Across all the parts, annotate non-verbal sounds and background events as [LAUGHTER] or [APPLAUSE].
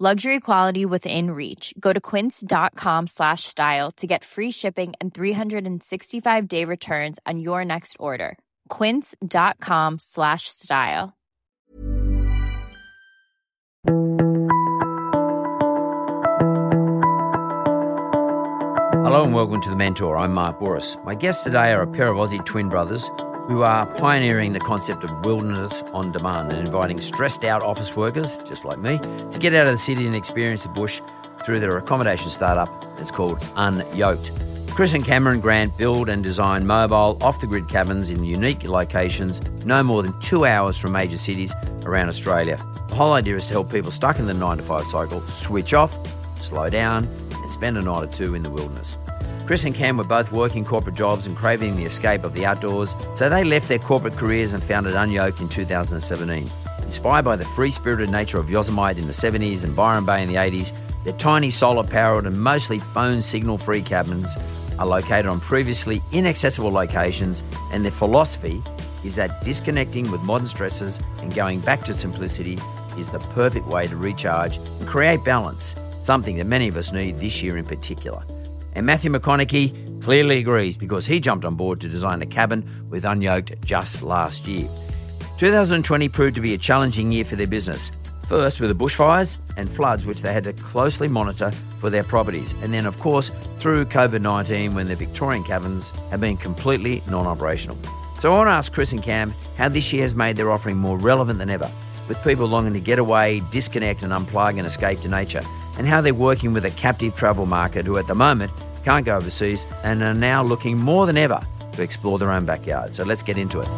Luxury quality within reach. Go to quince.com slash style to get free shipping and 365 day returns on your next order. Quince.com slash style. Hello and welcome to The Mentor. I'm Mark Bouris. My guests today are a pair of Aussie twin brothers who are pioneering the concept of wilderness on demand and inviting stressed out office workers, just like me, to get out of the city and experience the bush through their accommodation startup. It's called Unyoked. Chris and Cameron Grant build and design mobile, off the grid cabins in unique locations, no more than two hours from major cities around Australia. The whole idea is to help people stuck in the 9 to 5 cycle switch off, slow down, and spend a night or two in the wilderness. Chris and Cam were both working corporate jobs and craving the escape of the outdoors, so they left their corporate careers and founded Unyoked in 2017. Inspired by the free spirited nature of Yosemite in the 70s and Byron Bay in the 80s, their tiny solar powered and mostly phone signal free cabins are located on previously inaccessible locations, and their philosophy is that disconnecting with modern stresses and going back to simplicity is the perfect way to recharge and create balance, something that many of us need this year in particular. And Matthew McConaughey clearly agrees because he jumped on board to design a cabin with Unyoked just last year. 2020 proved to be a challenging year for their business. First, with the bushfires and floods, which they had to closely monitor for their properties. And then, of course, through COVID 19, when the Victorian cabins have been completely non operational. So I want to ask Chris and Cam how this year has made their offering more relevant than ever, with people longing to get away, disconnect, and unplug and escape to nature, and how they're working with a captive travel market who, at the moment, can't go overseas and are now looking more than ever to explore their own backyard. So let's get into it.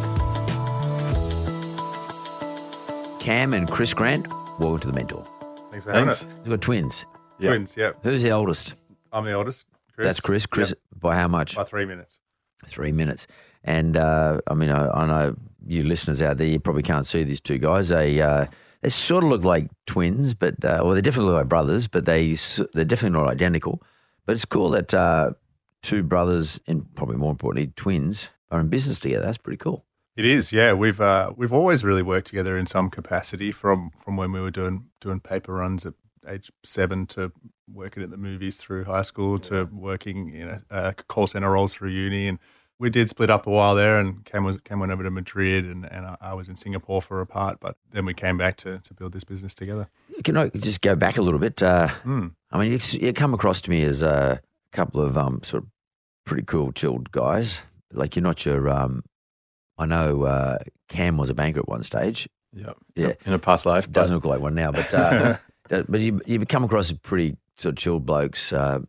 Cam and Chris Grant, welcome to the Mentor. Thanks for having Thanks. us. You've got twins. Yeah. Twins, yeah. Who's the oldest? I'm the oldest. Chris. That's Chris. Chris, Yep. by how much? By three minutes. Three minutes. And uh, I mean, I, I know you listeners out there, you probably can't see these two guys. They uh, they sort of look like twins, but uh, well, they definitely look like brothers, but they they're definitely not identical. But it's cool that uh, two brothers, and probably more importantly, twins, are in business together. That's pretty cool. It is, yeah. We've uh, we've always really worked together in some capacity from from when we were doing doing paper runs at age seven to working at the movies through high school to working in a, uh, call center roles through uni and. We did split up a while there, and Cam, was, Cam went over to Madrid, and, and I, I was in Singapore for a part. But then we came back to, to build this business together. Can I just go back a little bit? Uh, Hmm. I mean, you, you come across to me as a couple of um, sort of pretty cool, chilled guys. Like you're not your. Um, I know uh, Cam was a banker at one stage. Yep. Yeah. In a past life. Doesn't but- look like one now, but uh, [LAUGHS] but you you come across as pretty sort of chilled blokes. Uh,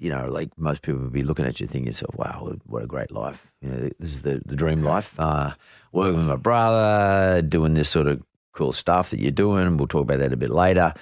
you know, like most people would be looking at you, thinking yourself, "Wow, what a great life! You know, this is the, the dream life." Uh, working with my brother, doing this sort of cool stuff that you're doing. We'll talk about that a bit later.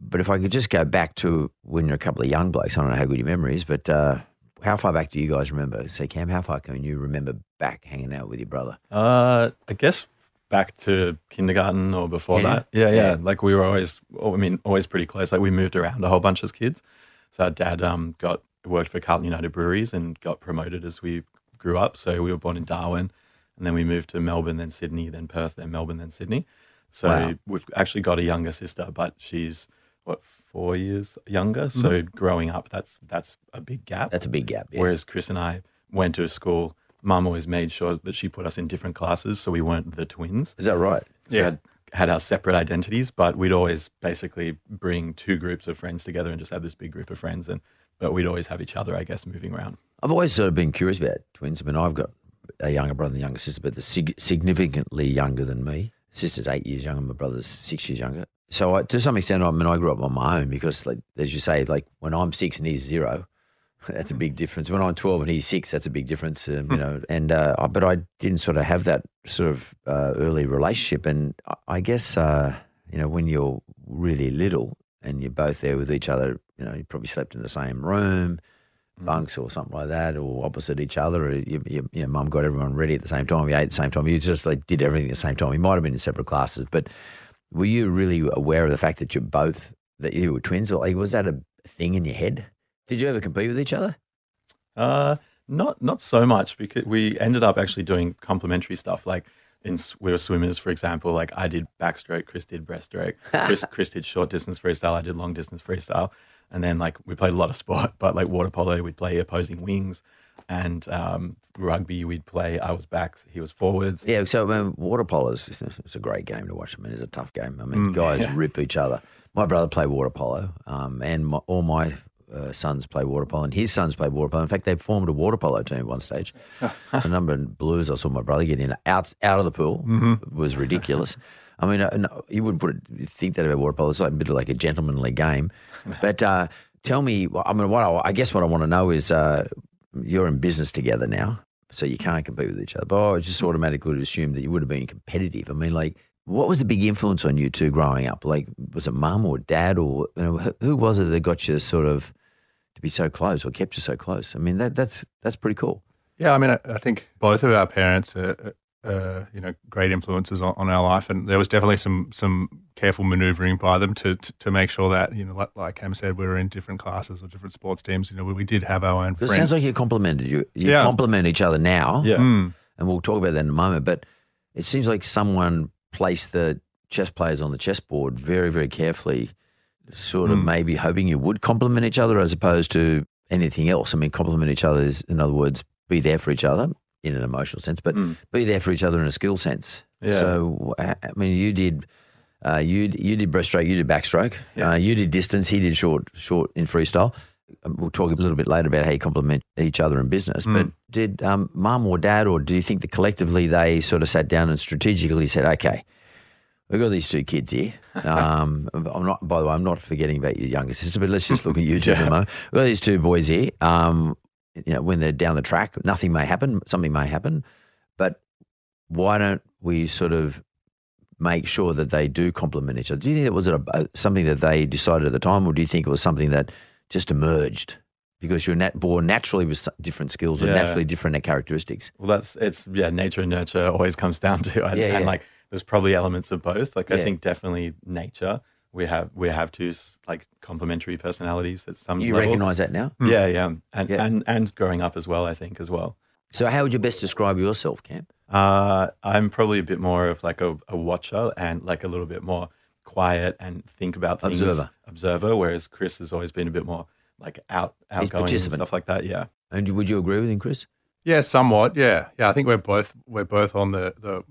But if I could just go back to when you're a couple of young blokes, I don't know how good your memory is, but uh, how far back do you guys remember? Say, Cam, how far can you remember back hanging out with your brother? Uh, I guess back to kindergarten or before Yeah. that. Yeah, yeah, Yeah. Like we were always, I mean, always pretty close. Like we moved around a whole bunch as kids. So our dad um, got worked for Carlton United Breweries and got promoted as we grew up. So we were born in Darwin, and then we moved to Melbourne, then Sydney, then Perth, then Melbourne, then Sydney. So Wow. we've actually got a younger sister, but she's what four years younger. So growing up, that's that's a big gap. Mm-hmm. That's a big gap. Yeah. Whereas Chris and I went to a school. Mum always made sure that she put us in different classes, so we weren't the twins. is that right? So we had our separate identities, but we'd always basically bring two groups of friends together and just have this big group of friends. And but we'd always have each other, I guess, moving around. I've always sort of been curious about twins. I mean, I've got a younger brother and a younger sister, but they're sig- significantly younger than me. Sister's eight years younger, my brother's six years younger. So I, to some extent, I mean, I grew up on my own because, like, as you say, like when I'm six and he's zero, that's a big difference. When I'm 12 and he's six, that's a big difference, um, you know. And uh, but I didn't sort of have that sort of uh, early relationship, and I- guess uh, you know when you're really little and you're both there with each other, you know, you probably slept in the same room, bunks or something like that, or opposite each other. Or you, you, your mum got everyone ready at the same time. You ate at the same time. You just like did everything at the same time. You might have been in separate classes, but were you really aware of the fact that you're both that you were twins? Or like, was that a thing in your head? Did you ever compete with each other? Uh, not not so much because we ended up actually doing complementary stuff. Like in we were swimmers, for example. Like I did backstroke, Chris did breaststroke, Chris [LAUGHS] Chris did short distance freestyle, I did long distance freestyle, and then like we played a lot of sport. But like water polo, we'd play opposing wings, and um, rugby we'd play. I was backs, he was forwards. Yeah, so um, water polo is [LAUGHS] it's a great game to watch. I mean, it's a tough game. I mean, the guys rip each other. My brother played water polo, um, and my, all my uh, sons play water polo, and his sons play water polo. In fact, they formed a water polo team at one stage. [LAUGHS] the number of blues I saw my brother get in out out of the pool was ridiculous. I mean, uh, no, you wouldn't put it, think that about water polo. It's like a bit of like a gentlemanly game. [LAUGHS] But uh, tell me, I mean, what I, I guess what I want to know is uh, you're in business together now, so you can't compete with each other. But I just automatically would assume that you would have been competitive. I mean, like, what was the big influence on you two growing up? Like, was it mum or dad, or you know, who- who was it that got you sort of to be so close or kept you so close? I mean, that that's that's pretty cool. Yeah, I mean, I, I think both of our parents are, uh, you know, great influences on, on our life, and there was definitely some some careful manoeuvring by them to, to to make sure that you know, like, like Cam said, we were in different classes or different sports teams. You know, we, we did have our own It friends. sounds like you complimented you. You Yeah. compliment each other now, Yeah. Mm. and we'll talk about that in a moment. But it seems like someone placed the chess players on the chessboard very, very carefully, sort of Mm. maybe hoping you would compliment each other as opposed to anything else. I mean, compliment each other is, in other words, be there for each other in an emotional sense, but Mm. be there for each other in a skill sense. Yeah. So, I I mean, you did. Uh, you you did breaststroke, you did backstroke, Yeah. uh, you did distance, he did short short in freestyle. Um, We'll talk a little bit later about how you complement each other in business. Mm. But did um, mum or dad, or do you think that collectively they sort of sat down and strategically said, "Okay, we've got these two kids here. [LAUGHS] Um, I'm not. By the way, I'm not forgetting about your younger sister, but let's just look at you [LAUGHS] two for a moment. We've got these two boys here. Um, you know, when they're down the track, nothing may happen. Something may happen, but why don't we sort of make sure that they do complement each other? Do you think it was a, a, something that they decided at the time, or do you think it was something that just emerged because you're nat- born naturally with different skills or Yeah. naturally different characteristics? Well, that's it's yeah. Nature and nurture always comes down to, and, Yeah, and yeah. like there's probably elements of both. Like Yeah. I think definitely nature. We have we have two like complementary personalities at some You level. recognise that now. Yeah, yeah, and Yeah. and and growing up as well. I think as well. So, how would you best describe yourself, Cam? Uh, I'm probably a bit more of like a, a watcher and like a little bit more quiet and think about things. Observer. Observer. Whereas Chris has always been a bit more like out outgoing and stuff like that. Yeah. And would you agree with him, Chris? Yeah, somewhat. Yeah, yeah. I think we're both we're both on the the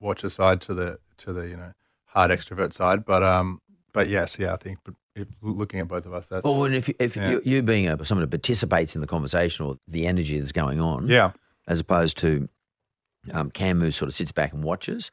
watcher side to the to the you know hard extrovert side, but um, but yes, yeah. I think but if, looking at both of us, that's Well, and if if Yeah. you, you being a, someone who participates in the conversation or the energy that's going on, yeah. as opposed to um, Cam who sort of sits back and watches.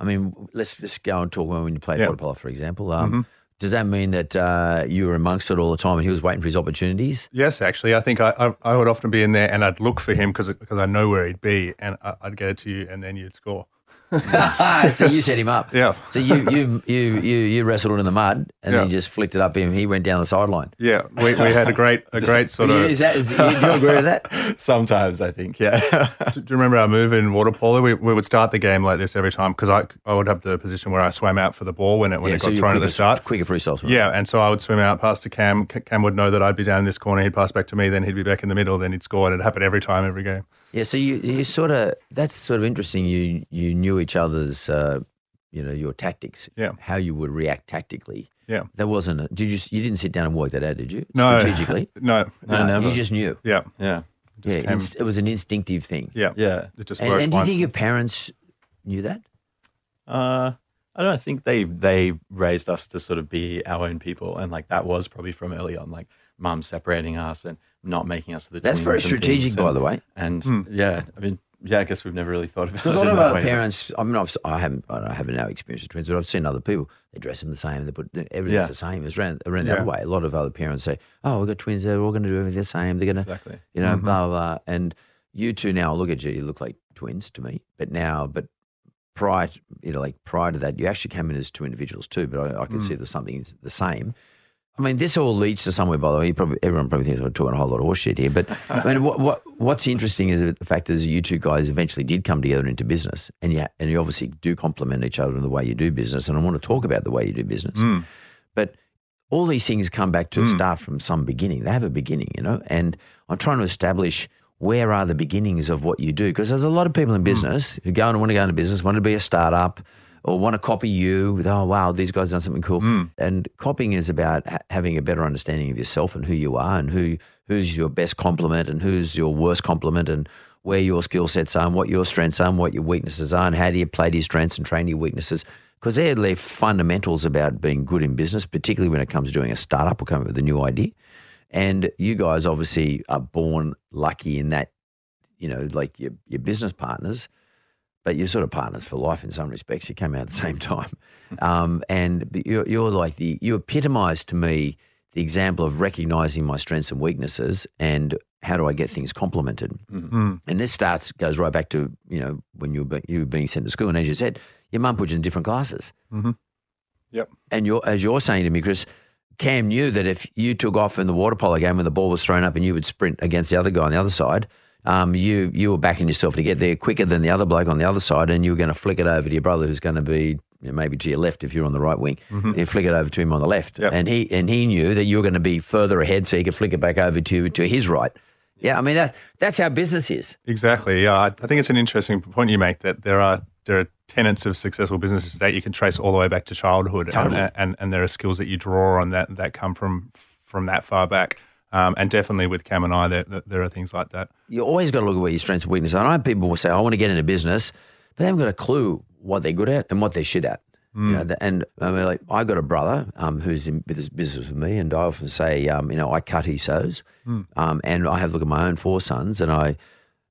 I mean, let's let's go and talk when you play Yeah. water polo, for example. Um, Mhm. Does that mean that uh, you were amongst it all the time and he was waiting for his opportunities? Yes, actually, I think I, I, I would often be in there and I'd look for him because I know where he'd be and I, I'd get it to you and then you'd score. [LAUGHS] so you set him up. Yeah. So you you you you you wrestled it in the mud and then you just flicked it up him. He went down the sideline. Yeah, we, we had a great a [LAUGHS] great sort of. Is that is, do you agree with that? [LAUGHS] Sometimes I think. Yeah. Do you remember our move in water polo? We, we would start the game like this every time because I, I would have the position where I swam out for the ball when it when Yeah, it got you're thrown at the start. Quicker freestyle. swimmer. Yeah, and so I would swim out past to Cam. Cam would know that I'd be down in this corner. He'd pass back to me. Then he'd be back in the middle. Then he'd score. And it happened every time, every game. Yeah, so you you sort of that's sort of interesting. You you knew each other's uh, you know your tactics. Yeah. how you would react tactically. Yeah. That wasn't. A, did you? You didn't sit down and work that out, did you? No, strategically. [LAUGHS] No, No, never. You just knew. Yeah, yeah. yeah, came- inst- it was an instinctive thing. yeah, Yeah. It just And, worked and do you think your parents knew that? Uh, I don't know, I think they they raised us to sort of be our own people, and like that was probably from early on. Like mum separating us and not making us the That's very strategic, things. by the way. And hmm. yeah, I mean, yeah, I guess we've never really thought about it. Because a lot of that other way, parents, I mean, I've, I haven't, I don't have no experience with twins, but I've seen other people. They dress them the same. They put everything's Yeah. the same. It's around, around the Yeah. other way. A lot of other parents say, "Oh, we've got twins. They're all going to do everything the same. They're going to, Exactly. you know, mm-hmm. blah, blah blah." And you two now, I look at you. You look like twins to me. But now, but prior, to, you know, like prior to that, you actually came in as two individuals too. But I, I can see mm. there's something the same. I mean, this all leads to somewhere. By the way, you probably everyone probably thinks we're talking a whole lot of horseshit here. But [LAUGHS] I mean, what, what what's interesting is the fact that you two guys eventually did come together into business, and you and you obviously do complement each other in the way you do business. And I want to talk about the way you do business. Hmm. But all these things come back to hmm. start from some beginning. They have a beginning, you know. And I'm trying to establish where are the beginnings of what you do because there's a lot of people in hmm. business who go and want to go into business, want to be a startup, or want to copy you. With, oh wow, these guys done something cool. Hmm. And copying is about ha- having a better understanding of yourself and who you are and who who's your best complement and who's your worst complement and where your skill sets are and what your strengths are and what your weaknesses are and how do you play to your strengths and train your weaknesses because they're the fundamentals about being good in business, particularly when it comes to doing a startup or coming up with a new idea. And you guys obviously are born lucky in that, you know, like your, your business partners, but you're sort of partners for life in some respects. You came out at the [LAUGHS] same time. Um, and but you're, you're like the, you epitomize to me the example of recognizing my strengths and weaknesses and how do I get things complemented. And this starts, goes right back to, you know, when you were, you were being sent to school. And as you said, your mum put you in different classes. Yep. And you're, as you're saying to me, Chris, Cam knew that if you took off in the water polo game when the ball was thrown up and you would sprint against the other guy on the other side, um, you you were backing yourself to get there quicker than the other bloke on the other side, and you were going to flick it over to your brother who's going to be you know, maybe to your left if you're on the right wing. You flick it over to him on the left, Yep. and he and he knew that you were going to be further ahead, so he could flick it back over to to his right. Yeah, I mean that that's how business is. Exactly. Yeah, I, I think it's an interesting point you make that there are there are tenets of successful businesses that you can trace all the way back to childhood, Totally. and, and and there are skills that you draw on that that come from from that far back. Um, and definitely with Cam and I, there, there- are things like that. you always got to look at what your strengths and weaknesses are. I know people will say, I want to get into business, but they haven't got a clue what they're good at and what they're shit at. You know, the- and I mean, like, I got a brother um, who's in this business with me, and I often say, um, you know, I cut, he sews. Um, and I have a look at my own four sons, and I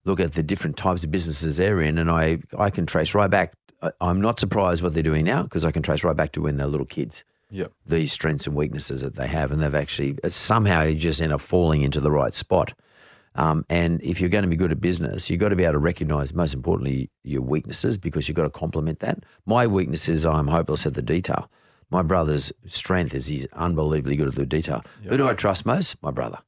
look at the different types of businesses they're in, and I, I can trace right back. I- I'm not surprised what they're doing now because I can trace right back to when they're little kids Yep. these strengths and weaknesses that they have, and they've actually somehow you just end up falling into the right spot. Um, and if you're going to be good at business, you've got to be able to recognize, most importantly, your weaknesses because you've got to complement that. My weakness is I'm hopeless at the detail. My brother's strength is he's unbelievably good at the detail. Who do I trust most? My brother.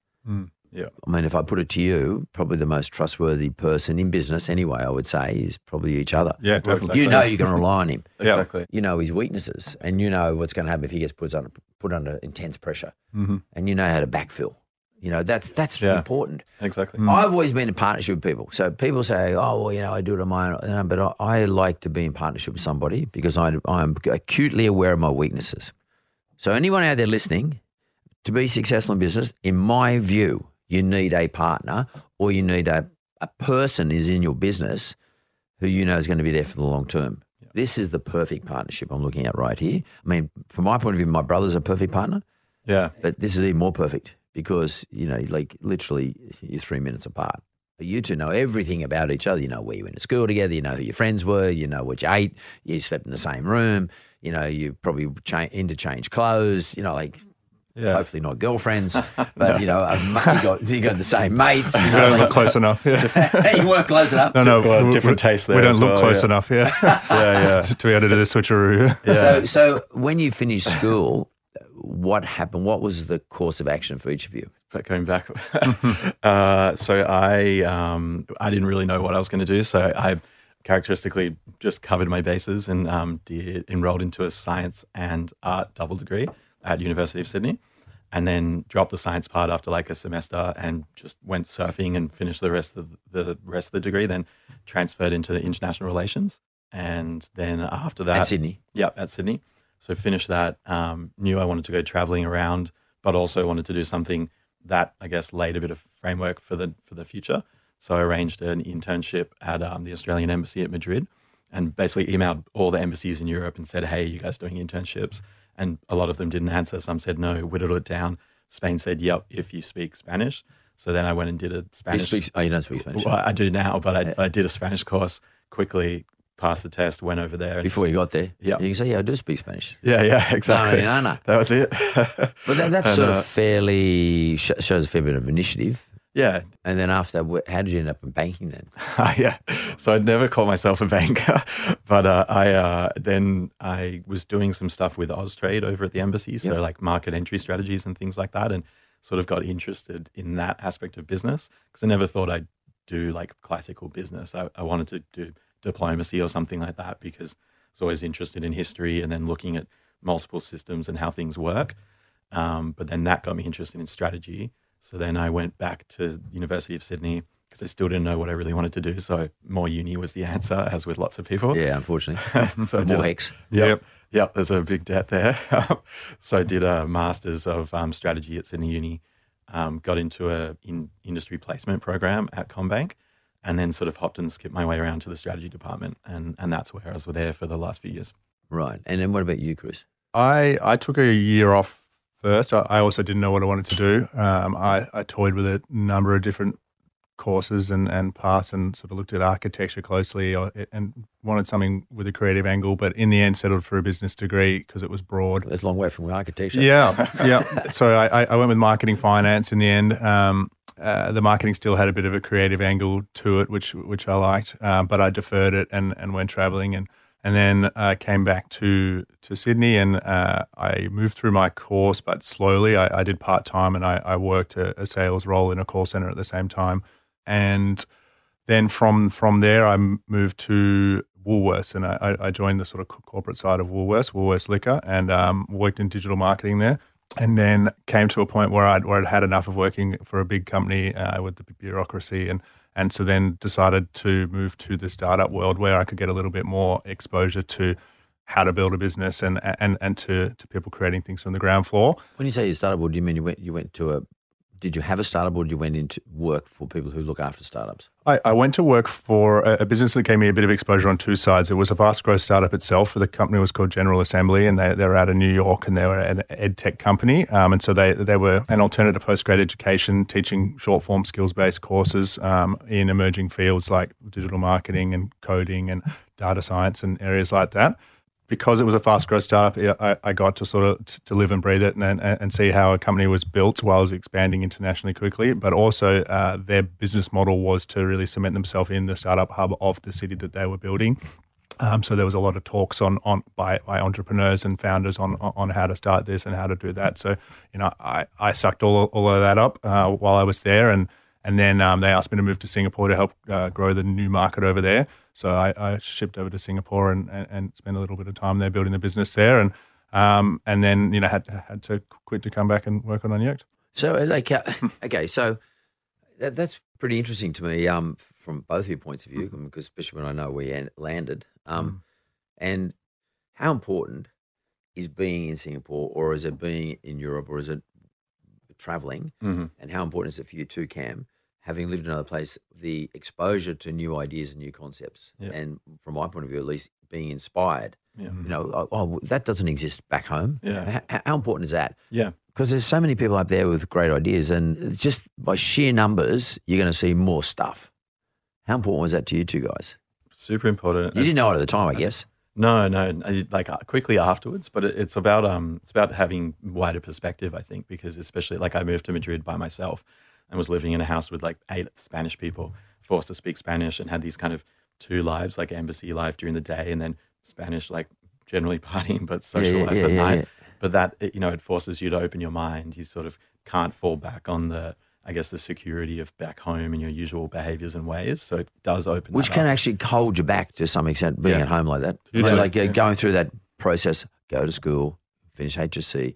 Yeah. I mean, if I put it to you, probably the most trustworthy person in business, anyway, I would say, is probably each other. Yeah, definitely. You know you can rely on him [LAUGHS] Exactly. you know his weaknesses, and you know what's going to happen if he gets put under put under intense pressure, Mm-hmm. and you know how to backfill. You know that's that's Yeah. important. Exactly. I've always been in partnership with people. So people say, "Oh, well, you know, I do it on my own," but I, I like to be in partnership with somebody because I I'm acutely aware of my weaknesses. So anyone out there listening, to be successful in business, in my view, you need a partner or you need a, a person is in your business who you know is going to be there for the long term. This is the perfect partnership I'm looking at right here. I mean, from my point of view, my brother's a perfect partner, Yeah. but this is even more perfect because, you know, like literally you're three minutes apart. But you two know everything about each other. You know where you went to school together. You know who your friends were. You know what you ate. You slept in the same room. You know, you probably cha- interchange clothes. You know, like Yeah. hopefully not girlfriends, [LAUGHS] but you know, you got you got the same mates. You We [LAUGHS] know, don't like- look close enough. Yeah. [LAUGHS] you weren't close enough. No, no, Well, we- different we- taste there We don't as look well, close yeah. enough. Yeah, Yeah. Yeah. to, to be able to do the switcheroo. Yeah. So, so when you finished school, what happened? What was the course of action for each of you? But going back, uh, so I um, I didn't really know what I was going to do. So I characteristically just covered my bases and um, did enrolled into a science and art double degree at University of Sydney, and then dropped the science part after like a semester and just went surfing and finished the rest of the rest of the degree. Then transferred into international relations, and then after that, At Sydney. Yep, at Sydney. So finished that. Um, knew I wanted to go traveling around, but also wanted to do something that I guess laid a bit of framework for the for the future. So I arranged an internship at um, the Australian Embassy at Madrid, and basically emailed all the embassies in Europe and said, "Hey, you guys doing internships?" And a lot of them didn't answer. Some said no, whittled it down. Spain said, "Yep, if you speak Spanish." So then I went and did a You Spanish. speak, oh, you don't speak Spanish. Well, I do now, but I, I did a Spanish course quickly, passed the test, went over there. Before you got there, Yeah. you can say, "Yeah, I do speak Spanish." yeah, yeah, exactly. no, no. That was it. But that, that's [LAUGHS] And, sort uh, of fairly sh- shows a fair bit of initiative. Yeah, And then after how did you end up in banking then? [LAUGHS] yeah. So I'd never call myself a banker, [LAUGHS] but uh, I uh, then I was doing some stuff with Austrade over at the embassy, so Yep. like market entry strategies and things like that, and sort of got interested in that aspect of business because I never thought I'd do like classical business. I, I wanted to do diplomacy or something like that because I was always interested in history and then looking at multiple systems and how things work. Um, but then that got me interested in strategy. So then I went back to University of Sydney because I still didn't know what I really wanted to do. So more uni was the answer, as with lots of people. Yeah, unfortunately, [LAUGHS] so I did more a- HECS. Yep. Yep. There's a big debt there. [LAUGHS] so I did a master's of um, strategy at Sydney Uni, um, got into a in industry placement program at CommBank, and then sort of hopped and skipped my way around to the strategy department. And, and that's where I was there for the last few years. Right. And then what about you, Chris? I, I took a year off first. I, I also didn't know what I wanted to do. Um, I, I toyed with a number of different courses and, and paths and sort of looked at architecture closely or, and wanted something with a creative angle, but in the end settled for a business degree because it was broad. That's a long way from architecture. Yeah, [LAUGHS] yeah. So I, I- went with marketing finance in the end. Um, uh, the marketing still had a bit of a creative angle to it, which which I liked, um, but I deferred it and, and went traveling and and then uh, came back to to Sydney and uh, I moved through my course, but slowly. I, I did part time and I, I worked a, a sales role in a call center at the same time, and then from from there I moved to Woolworths and I, I- joined the sort of corporate side of Woolworths, Woolworths Liquor, and um, worked in digital marketing there. And then came to a point where I'd, where I'd had enough of working for a big company uh, with the bureaucracy, and and so then decided to move to the startup world where I could get a little bit more exposure to how to build a business and and and to to people creating things from the ground floor. When you say you started, what do you mean you went? You went to a? Did you have a startup, or did you went into work for people who look after startups? I, I went to work for a, a business that gave me a bit of exposure on two sides. It was a fast growth startup itself. The company was called General Assembly, and they, they were out of New York, and they were an ed tech company. Um, and so they, they were an alternative post grad education, teaching short form skills based courses um, in emerging fields like digital marketing and coding and data science and areas like that because it was a fast growth startup, I, I got to sort of to live and breathe it and, and, and see how a company was built while it was expanding internationally quickly. But also, uh, their business model was to really cement themselves in the startup hub of the city that they were building. Um, so there was a lot of talks on, on by, by entrepreneurs and founders on on how to start this and how to do that. So you know, I, I sucked all all of that up uh, while I was there, and and then um, they asked me to move to Singapore to help uh, grow the new market over there. So I, I shipped over to Singapore and, and, and spent a little bit of time there building the business there, and um, and then you know had had to quit to come back and work on Unyoked. So, uh, like, uh, [LAUGHS] okay, so that, that's pretty interesting to me um, from both of your points of view, because especially when I know where you landed. Um, And how important is being in Singapore, or is it being in Europe, or is it traveling? Mm-hmm. And how important is it for you too, Cam, having lived in another place, the exposure to new ideas and new concepts? Yeah. And from my point of view, at least, being inspired. Yeah. You know, oh, that doesn't exist back home. Yeah. H- how important is that? Yeah. because there's so many people up there with great ideas, and just by sheer numbers, you're going to see more stuff. How important was that to you two guys? Super important. You didn't know it at the time, I guess. No, no, like uh, quickly afterwards. But it's about um, it's about having wider perspective. I think because especially like I moved to Madrid by myself and was living in a house with like eight Spanish people, forced to speak Spanish, and had these kind of two lives, like embassy life during the day, and then Spanish, like generally [LAUGHS] partying, but social yeah, life yeah, at yeah, night. yeah. But that it, you know, it forces you to open your mind. You sort of can't fall back on the. I guess the security of back home and your usual behaviors and ways. So it does open. Which can up. actually hold you back to some extent, being Yeah. at home like that. Hugely, Like, like yeah. going through that process, go to school, finish HSC.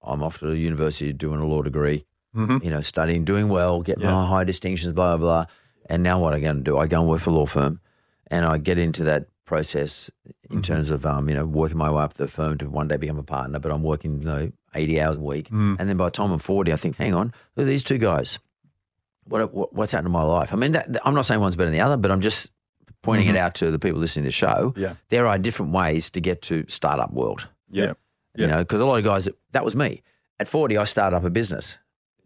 I'm off to the university doing a law degree, Mm-hmm. you know, studying, doing well, getting Yeah. my high distinctions, blah, blah, blah. And now what I going to do? I go and work for a law firm and I get into that process in Mm-hmm. terms of, um, you know, working my way up the firm to one day become a partner, but I'm working, you know, 80 hours a week. Mm. And then by the time I'm 40, I think, hang on, look at these two guys. What, what what's happened to my life? I mean, that, I'm not saying one's better than the other, but I'm just pointing Mm-hmm. it out to the people listening to the show. Yeah. There are different ways to get to startup world Yeah. you know, because a lot of guys, that was me. At 40, I started up a business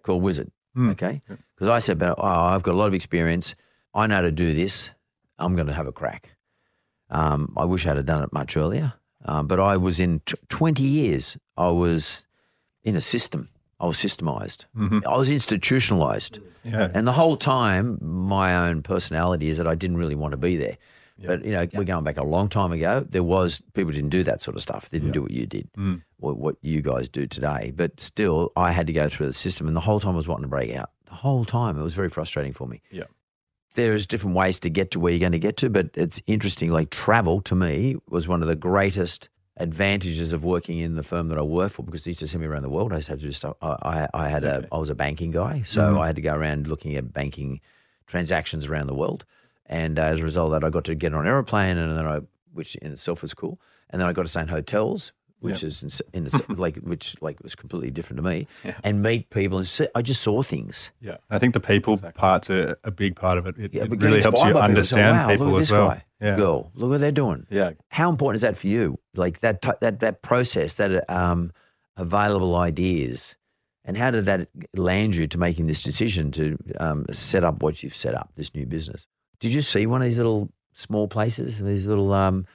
called Wizard. Hmm. Okay. Because I said, but, oh, I've got a lot of experience. I know how to do this. I'm going to have a crack. Um, I wish I'd have done it much earlier. Um, but I was in t- 20 years, I was in a system. I was systemized. I was institutionalized. Yeah. And the whole time, my own personality is that I didn't really want to be there. But you know, we're going back a long time ago. There was people didn't do that sort of stuff. They didn't do what you did, mm. what, what you guys do today. But still, I had to go through the system, and the whole time I was wanting to break out. The whole time, it was very frustrating for me. Yeah. There's different ways to get to where you're going to get to, but it's interesting. Like travel to me was one of the greatest advantages of working in the firm that I worked for because they used to send me around the world. I used to have to do stuff. I, I, I had a, I was a banking guy, so mm. I had to go around looking at banking transactions around the world. And uh, as a result of that, I got to get on an aeroplane, and then I, which in itself was cool. And then I got to stay in hotels, which is in, in [LAUGHS] like, which like was completely different to me, and meet people. And see, I just saw things. Yeah, I think the people part's a, a big part of it. It, Yeah, it really helps you by people. Say, understand wow, people as well. guy, Yeah, girl, look what they're doing. Yeah. How important is that for you? Like that that that process, that um, available ideas, and how did that land you to making this decision to um, set up what you've set up, this new business? Did you see one of these little small places, these little um,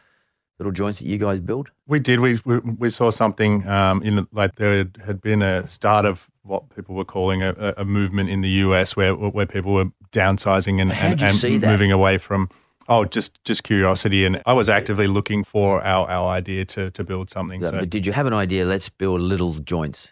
little joints that you guys built? we did. We we, we saw something um, in like there had- been a start of what people were calling a, a- movement in the US where where people were downsizing and and, and moving away from. Oh, just just curiosity, and I was actively looking for our, our idea to, to build something. So did you have an idea? Let's build little joints.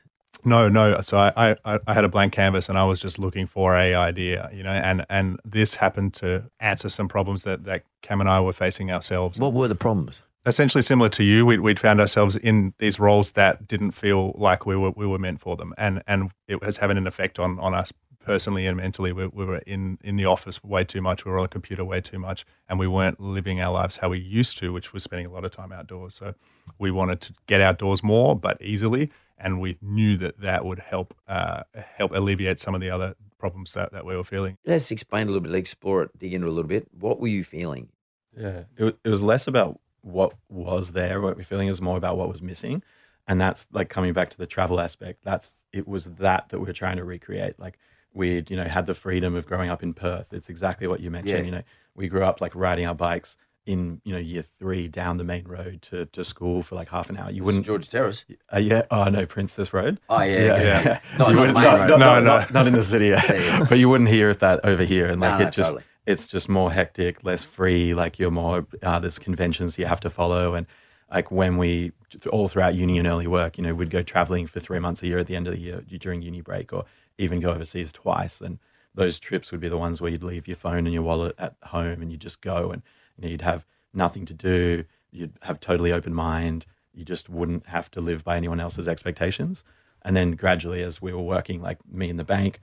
No, no. So I, I, I had a blank canvas and I was just looking for a idea, you know, and, and this happened to answer some problems that, that Cam and I were facing ourselves. What were the problems? Essentially similar to you, we, we'd found ourselves in these roles that didn't feel like we were we were meant for them, and and it was having an effect on, on us personally and mentally. We, we were in, in the office way too much. We were on the computer way too much, and we weren't living our lives how we used to, which was spending a lot of time outdoors. So we wanted to get outdoors more, but easily, and we knew that that would help uh, help alleviate some of the other problems that, that we were feeling. Let's explain a little bit, explore it, dig into it a little bit. What were you feeling? Yeah, it, wa- it was less about what was there, what we're feeling, is more about what was missing. And that's like coming back to the travel aspect. That's it was that that we are trying to recreate. Like we'd, you know, had the freedom of growing up in Perth. It's exactly what you mentioned. Yeah. You know, we grew up like riding our bikes in, you know, year three down the main road to, to school for like half an hour. You wouldn't George Terrace. uh, yeah. Oh no, Princess Road. Oh yeah, yeah. [LAUGHS] No, You not wouldn't- not, road. not- No, not- no. not- not in the city. yeah. [LAUGHS] but you wouldn't hear that over here, and like No, no, it just totally. it's just more hectic, less free. Like you're more uh, there's conventions you have to follow, and like when we all throughout uni and early work, you know, we'd go traveling for three months a year at the end of the year during uni break, or even go overseas twice, and those trips would be the ones where you'd leave your phone and your wallet at home, and you just go, and you know, you'd have nothing to do, you'd have totally open mind, you just wouldn't have to live by anyone else's expectations. And then gradually, as we were working, like me in the bank,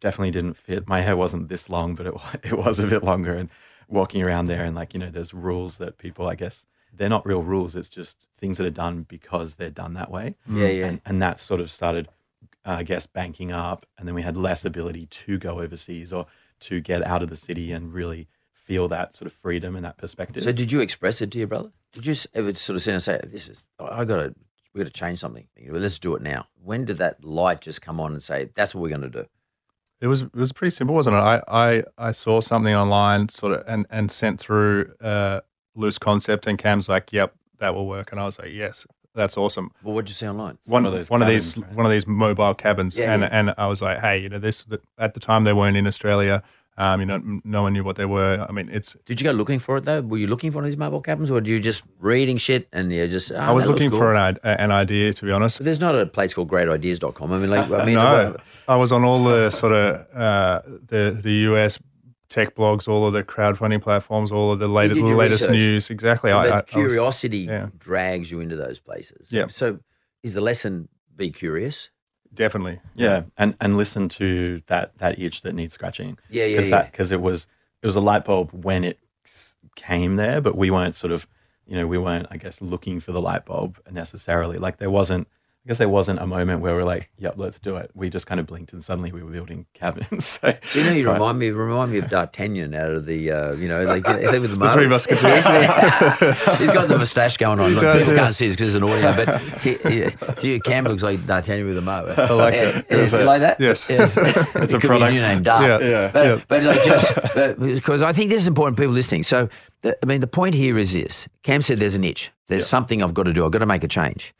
definitely didn't fit. My hair wasn't this long, but it [LAUGHS] it was a bit longer. And walking around there, and like you know, there's rules that people, I guess, they're not real rules. It's just things that are done because they're done that way. Yeah, yeah. And, and that sort of started, uh, I guess, banking up. And then we had less ability to go overseas or to get out of the city and really feel that sort of freedom and that perspective. So did you express it to your brother? Did you ever sort of sit and say, "This is I got to we got to change something. Let's do it now." When did that light just come on and say, "That's what we're going to do"? It was it was pretty simple, wasn't it? I, I, I saw something online, sort of, and, and sent through a loose concept, and Cam's like, "Yep, that will work," and I was like, "Yes, that's awesome." Well, what'd you see online? one of those one of these right? one of these mobile cabins, Yeah, and yeah. and I was like, hey, you know, this that- at the time they weren't in Australia. Um, you know, no one knew what they were. I mean, it's. Did you go looking for it though? Were you looking for one of these mobile cabins, or were you just reading shit and you just? "Ah, I was looking cool." for an an idea, to be honest. But there's not a place called GreatIdeas.com. I mean, like, I [LAUGHS] mean, no, I was on all the sort of uh, the the US tech blogs, all of the crowdfunding platforms, all of the you latest your latest research. news. Exactly. but I, I, I was- curiosity yeah. drags you into those places. Yeah. So, is the lesson be curious? Definitely. yeah and and listen to that that itch that needs scratching Yeah, yeah, because yeah. because it was it was a light bulb when it came there but we weren't sort of you know we weren't i guess looking for the light bulb necessarily like there wasn't I guess there wasn't a moment where we're like, "Yep, let's do it." We just kind of blinked, and suddenly we were building [LAUGHS] cabins. so, You know, you but- remind me remind me of D'Artagnan out of the uh, you know like with the, [LAUGHS] The Three Musketeers. [LAUGHS] He's got the moustache going on. Look, people yeah. can't see this because it's an audio, but he, he, he, Cam looks like D'Artagnan with a mo. I like it. Yeah, Is you it? like that? Yes. Yes. It's, It's it a product. be a new name, Dart. Yeah, yeah, but, yeah. but like just because I think this is important. People listening. So the, I mean, the point here is this: Cam said there's a niche. There's something I've got to do. I've got to make a change.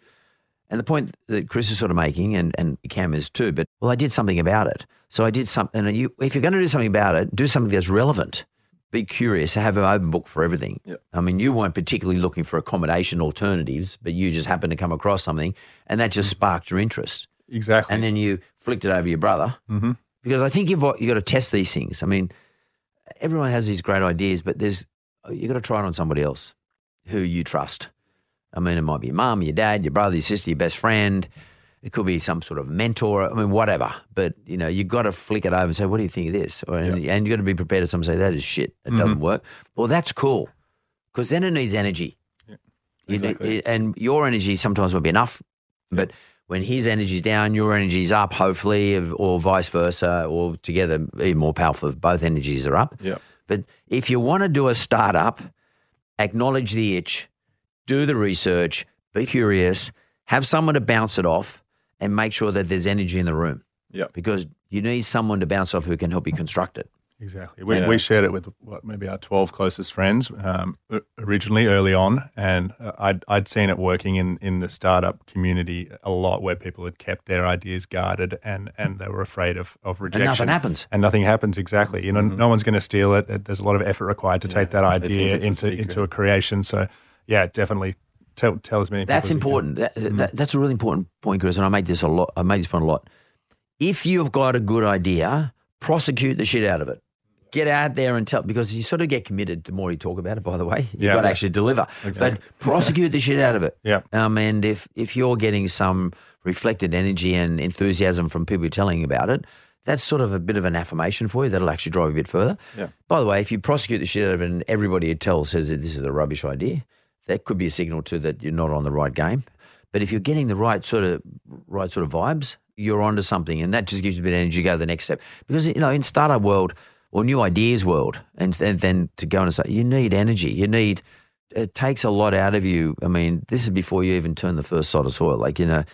And the point that Chris is sort of making, and, and Cam is too, but well, I did something about it. So I did something. And you, if you're going to do something about it, do something that's relevant. Be curious. Have an open book for everything. Yep. I mean, you weren't particularly looking for accommodation alternatives, but you just happened to come across something, and that just sparked your interest. Exactly. And then you flicked it over your brother Mhm. because I think you've got, you got to test these things. I mean, everyone has these great ideas, but there's you got to try it on somebody else who you trust. I mean, it might be your mum, your dad, your brother, your sister, your best friend. It could be some sort of mentor. I mean, whatever. But you know, you've got to flick it over and say, "What do you think of this?" Or, and, and you got to be prepared to someone say, "That is shit. It mm-hmm. doesn't work." Well, that's cool because then it needs energy. You need- and your energy sometimes won't be enough, but when his energy's down, your energy's up, hopefully, or vice versa, or together, even more powerful if both energies are up. Yeah. But if you want to do a startup, acknowledge the itch, do the research, be curious, have someone to bounce it off, and make sure that there's energy in the room Yeah. because you need someone to bounce off who can help you construct it. Exactly. We, Yeah. we shared it with what maybe our twelve closest friends um, originally early on, and uh, I'd I'd seen it working in, in the startup community a lot, where people had kept their ideas guarded and, and they were afraid of, of rejection. And nothing happens. And nothing happens exactly. You know, no one's going to steal it. There's a lot of effort required to take that idea it's a into into a creation. So, yeah, definitely tell tell as many. That's people as you can. important. That, that, that's a really important point, Chris. And I made this a lot. I make this point a lot. If you've got a good idea, prosecute the shit out of it. Get out there and tell because you sort of get committed. The more you talk about it, by the way, [LAUGHS] you've Yeah. got to actually deliver. But [LAUGHS] prosecute the shit out of it. Yeah. Um, and if if you're getting some reflected energy and enthusiasm from people telling you about it, that's sort of a bit of an affirmation for you. That'll actually drive you a bit further. Yeah. By the way, if you prosecute the shit out of it and everybody you tell says that this is a rubbish idea, that could be a signal too that you're not on the right game. But if you're getting the right sort of right sort of vibes, you're onto something, and that just gives you a bit of energy to go to the next step. Because you know, in startup world or new ideas world, and, and then to go and say you need energy, you need. It takes a lot out of you. I mean, this is before you even turn the first sod of soil. Like you know,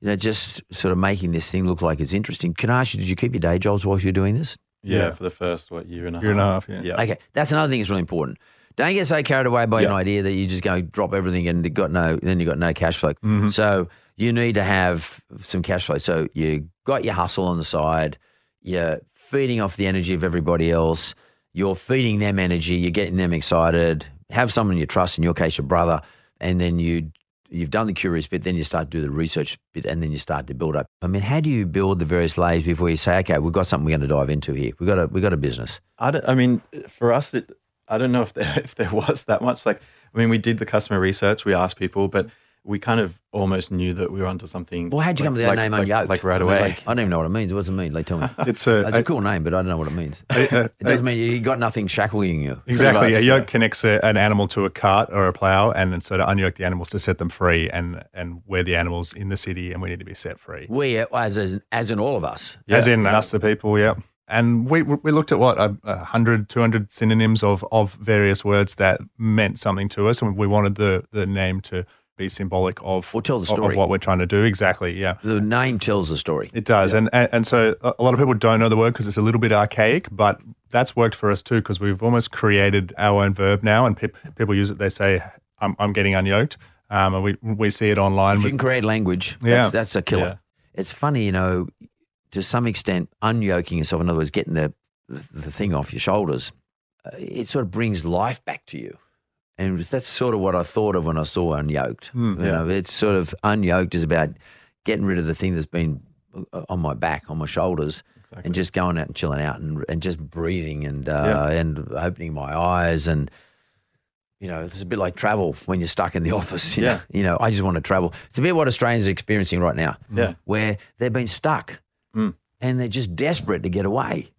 you know, just sort of making this thing look like it's interesting. Can I ask you, did you keep your day jobs while you were doing this? Yeah, Yeah. for the first what year and a Year and a half. half, yeah. Okay, that's another thing that's really important. Don't get so carried away by an idea that you just go drop everything and you got no, then you got no cash flow. Mm-hmm. So you need to have some cash flow. So you got your hustle on the side. You're feeding off the energy of everybody else. You're feeding them energy. You're getting them excited. Have someone you trust. In your case, your brother, and then you. You've done the curious bit, then you start to do the research bit, and then you start to build up. I mean, how do you build the various layers before you say, "Okay, we've got something we're going to dive into here. We got a we got a business." I, don't, I mean, for us, it, I don't know if there, [LAUGHS] if there was that much. Like, I mean, we did the customer research, we asked people, but we kind of almost knew that we were onto something. Well, how'd you like- come to that like, name like, Unyoked? Like right I mean, away. like, I don't even know what it means. What does it mean? Like, tell me. It's a, It's a cool name, but I don't know what it means. a- It doesn't mean you got nothing shackling you. Exactly. much, A yoke yeah. connects a, an animal to a cart or a plow, and then so to unyoke the animals to set them free, and and we're the animals in the city, and we need to be set free. We, as, as, as in all of us. As Yeah. in us, the people, yeah. And we we looked at what a, a hundred, two hundred synonyms of of various words that meant something to us, and we wanted the the name to be symbolic of Or tell the of- of what we're trying to do. Exactly. Yeah. The name tells the story. It does, and, and and so a lot of people don't know the word because it's a little bit archaic, but that's worked for us too because we've almost created our own verb now, and peop people use it. They say, "I'm, I'm getting unyoked," um, and we we see it online. If you with- can create language, Yeah. that's, that's a killer. It's funny, you know, to some extent, unyoking yourself, in other words, getting the, the thing off your shoulders, uh, it sort of brings life back to you. And that's sort of what I thought of when I saw unyoked. Mm, you know, it's sort of unyoked is about getting rid of the thing that's been uh, on my back, on my shoulders, and just going out and chilling out and, and just breathing and uh, and opening my eyes and you know, it's a bit like travel when you're stuck in the [LAUGHS] office. You Yeah. Know? You know, I just want to travel. It's a bit what Australians are experiencing right now. Yeah. Where they've been stuck Mm. and they're just desperate to get away.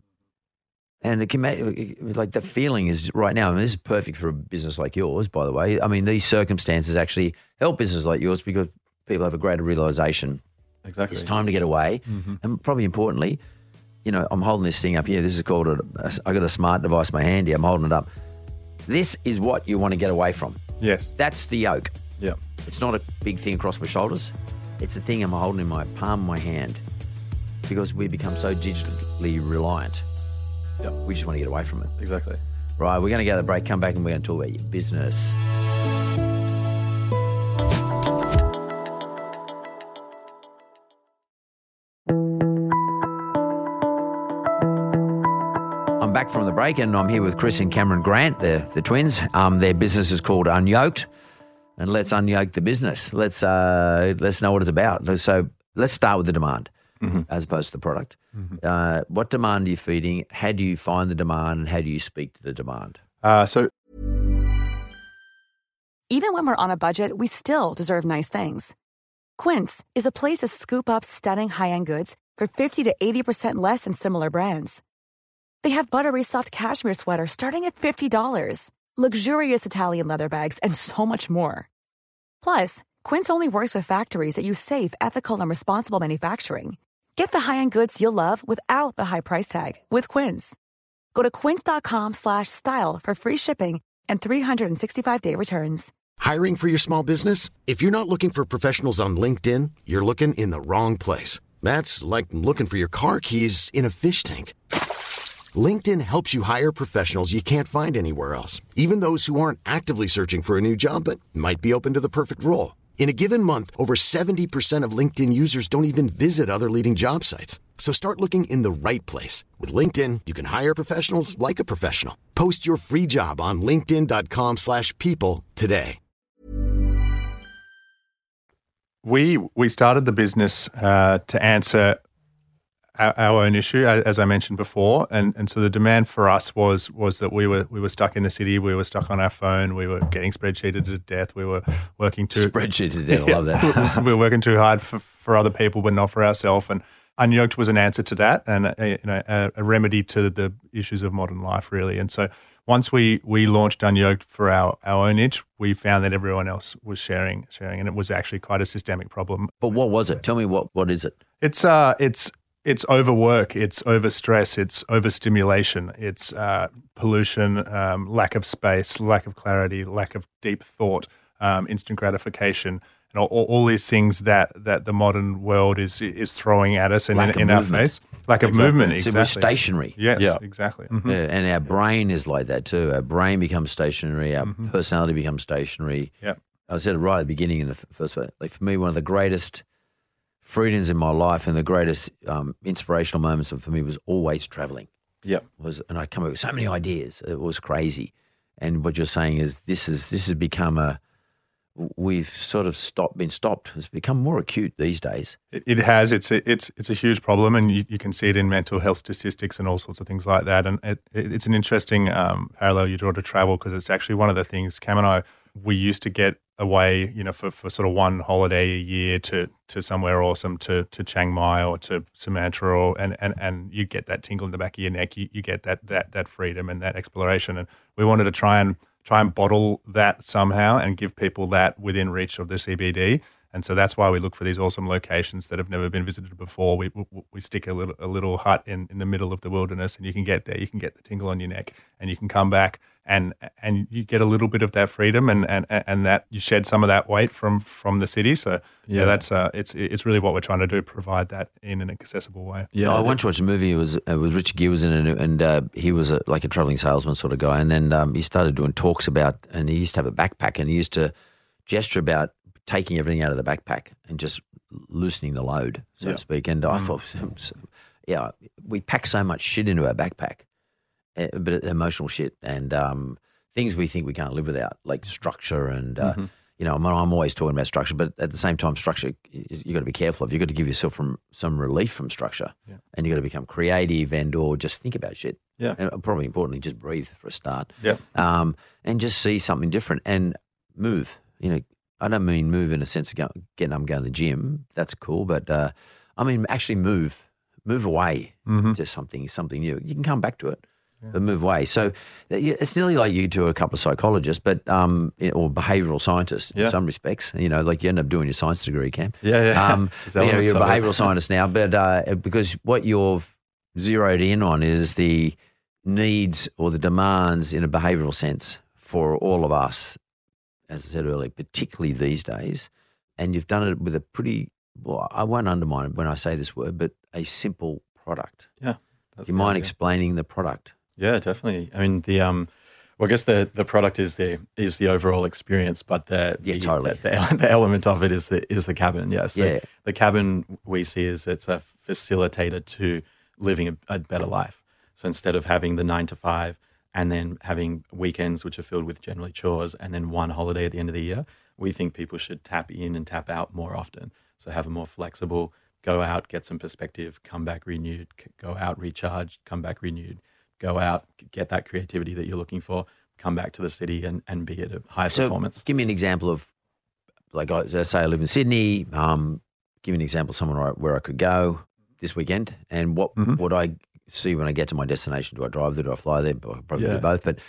And it can make, like the feeling is right now, and this is perfect for a business like yours, by the way. I mean, these circumstances actually help businesses like yours because people have a greater realization. Exactly. It's time to get away, and probably importantly, you know, I'm holding this thing up here. This is called a. I got a smart device in my hand here. I'm holding it up. This is what you want to get away from. Yes. That's the yoke. Yeah. It's not a big thing across my shoulders. It's the thing I'm holding in my palm of my hand because we become so digitally reliant. Yeah. We just want to get away from it. Exactly. Right, we're going to go to the break, come back, and we're going to talk about your business. I'm back from the break, and I'm here with Chris and Cameron Grant, the, the twins. Um, their business is called Unyoked, and let's unyoke the business. Let's uh, let's know what it's about. So let's start with the demand, as opposed to the product. Uh, what demand are you feeding? How do you find the demand, and how do you speak to the demand? Uh, so Even when we're on a budget, we still deserve nice things. Quince is a place to scoop up stunning high-end goods for 50 to 80% less than similar brands. They have buttery soft cashmere sweaters starting at $50, luxurious Italian leather bags, and so much more. Plus, Quince only works with factories that use safe, ethical, and responsible manufacturing. Get the high-end goods you'll love without the high price tag with Quince. Go to quince.com slash style for free shipping and 365-day returns. Hiring for your small business? If you're not looking for professionals on LinkedIn, you're looking in the wrong place. That's like looking for your car keys in a fish tank. LinkedIn helps you hire professionals you can't find anywhere else, even those who aren't actively searching for a new job but might be open to the perfect role. In a given month, over 70% of LinkedIn users don't even visit other leading job sites. So start looking in the right place. With LinkedIn, you can hire professionals like a professional. Post your free job on linkedin.com/people slash people today. we we started the business uh, to answer our, our own issue, as I mentioned before, and and so the demand for us was was that we were we were stuck in the city, we were stuck on our phone, we were getting spreadsheeted to death, we were working too Spreadsheet to death. I love that. [LAUGHS] we were working too hard for, for other people, but not for ourselves. And Unyoked was an answer to that, and a, you know a, a remedy to the issues of modern life, really. And so once we we launched Unyoked for our our own itch, we found that everyone else was sharing sharing, and it was actually quite a systemic problem. But what was it? Tell me what what is it? It's uh, it's it's overwork, it's overstress, it's overstimulation, it's uh, pollution, um, lack of space, lack of clarity, lack of deep thought, um, instant gratification, and all, all, all these things that, that the modern world is is throwing at us and Lack in, in our face. Lack of Exactly. movement, So exactly. we're stationary. Yes, Yeah. exactly. Mhm. Yeah, and our brain is like that too. Our brain becomes stationary. Our personality becomes stationary. Yeah. I said it right at the beginning in the first way. Like for me, one of the greatest freedoms in my life and the greatest um, inspirational moments for me was always traveling. Yeah. Was and I come up with so many ideas. It was crazy. And what you're saying is this is this has become a we've sort of stopped been stopped. It's become more acute these days. It, it has. It's a, it's it's a huge problem, and you, you can see it in mental health statistics and all sorts of things like that. And it, it, it's an interesting um, parallel you draw to travel because it's actually one of the things Cam and I we used to get away, you know, for, for sort of one holiday a year to to somewhere awesome, to to Chiang Mai or to Sumatra, or and and and you get that tingle in the back of your neck. You, you get that that that freedom and that exploration. And we wanted to try and try and bottle that somehow and give people that within reach of the CBD. And so that's why we look for these awesome locations that have never been visited before. We, we, we stick a little, a little hut in, in the middle of the wilderness, and you can get there. You can get the tingle on your neck, and you can come back, and and you get a little bit of that freedom, and and, and that you shed some of that weight from from the city. So yeah, Yeah. that's uh, it's it's really what we're trying to do: provide that in an accessible way. Yeah. I went to watch a movie. It was uh, with Richard Gere was in it, and uh, he was a, like a traveling salesman sort of guy. And then um, he started doing talks about, and he used to have a backpack, and he used to gesture about taking everything out of the backpack and just loosening the load, so Yeah. to speak. And I thought, [LAUGHS] yeah, we pack so much shit into our backpack, eh, but emotional shit and um, things we think we can't live without, like structure and. Uh, You know, I'm, I'm always talking about structure, but at the same time, structure is- you got to be careful of. You've got to give yourself from some relief from structure, and you've got to become creative and or just think about shit. Yeah. and probably importantly, just breathe for a start. Yeah. um, and just see something different and move. You know, I don't mean move in a sense of go, getting up and going to the gym. That's cool, but uh, I mean actually move, move away Mm-hmm. to something, something new. You can come back to it. but move away. So uh, it's nearly like you to a couple of psychologists, but um, or behavioural scientists in Yeah. some respects. You know, like you end up doing your science degree, Cam. Yeah, yeah. Um, [LAUGHS] you know, you're a behavioural [LAUGHS] scientist now, but uh, because what you've zeroed in on is the needs or the demands in a behavioural sense for all of us, as I said earlier, particularly these days. And you've done it with a pretty, well, I won't undermine it when I say this word, but a simple product. Yeah. Do you mind idea. explaining the product? Yeah, definitely. I mean, the um, well, I guess the the product is the is the overall experience, but the Yeah, the, totally. the, the, the element of it is the is the cabin. Yeah, so Yeah. the cabin we see is it's a facilitator to living a, a better life. So instead of having the nine to five and then having weekends which are filled with generally chores and then one holiday at the end of the year, we think people should tap in and tap out more often. So have a more flexible, go out, get some perspective, come back renewed, go out, recharge, come back renewed, go out, get that creativity that you're looking for, come back to the city and, and be at a high So, performance. give me an example of, like, I say I live in Sydney. Um, give me an example of somewhere I- where I could go this weekend, and what Mhm. would I see when I get to my destination? Do I drive there? Do I fly there? I probably Yeah. do both. But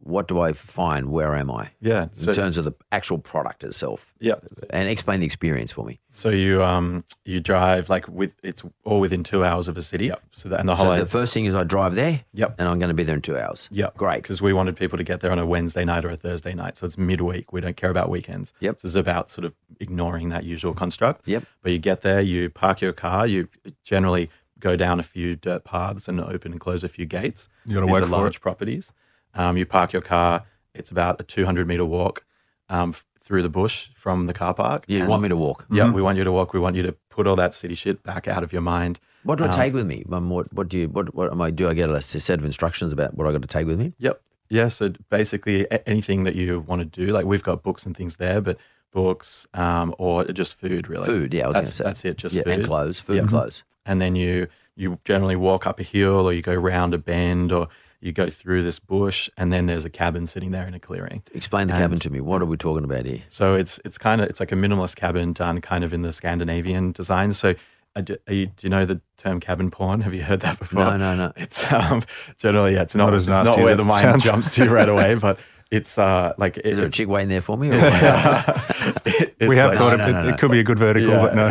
what do I find? Where am I Yeah. in terms of the actual product itself? yeah. And explain the experience for me. So you um you drive like with it's all within two hours of a city. So that and the whole So the first thing is I drive there, Yep. and I'm going to be there in two hours. Yep. Great. Because we wanted people to get there on a Wednesday night or a Thursday night. So it's midweek. We don't care about weekends. Yep. So it's about sort of ignoring that usual construct. Yep. But you get there, you park your car, you generally go down a few dirt paths and open and close a few gates. You gotta These work are for large it. properties. Um, you park your car. It's about a 200 meter walk um, f- through the bush from the car park. You And- want me to walk? Yeah, we want you to walk. We want you to put all that city shit back out of your mind. What do I Um, take with me? What, what do you? What, what am I? Do I get a set of instructions about what I got to take with me? Yep. Yeah. So basically, a- anything that you want to do, like we've got books and things there, but books um, or just food, really. Food, yeah, I was gonna that's, say. that's it. Just yeah, food and clothes, food Yeah. and clothes. And then you you generally walk up a hill, or you go round a bend, or you go through this bush, and then there's a cabin sitting there in a clearing. Explain the And- cabin to me. What are we talking about here? So it's it's kind of it's like a minimalist cabin done kind of in the Scandinavian design. So. uh, do, are you, do you know the term cabin porn? Have you heard that before? No, no, no. It's um, generally yeah, it's not, Not as it's not where the mind sounds. jumps to right away, but [LAUGHS] it's uh like Is there a it's, chick waiting there for me? Or it- [LAUGHS] it's we have like- thought no, it, no, it, no, it could be a good vertical, Yeah, but no.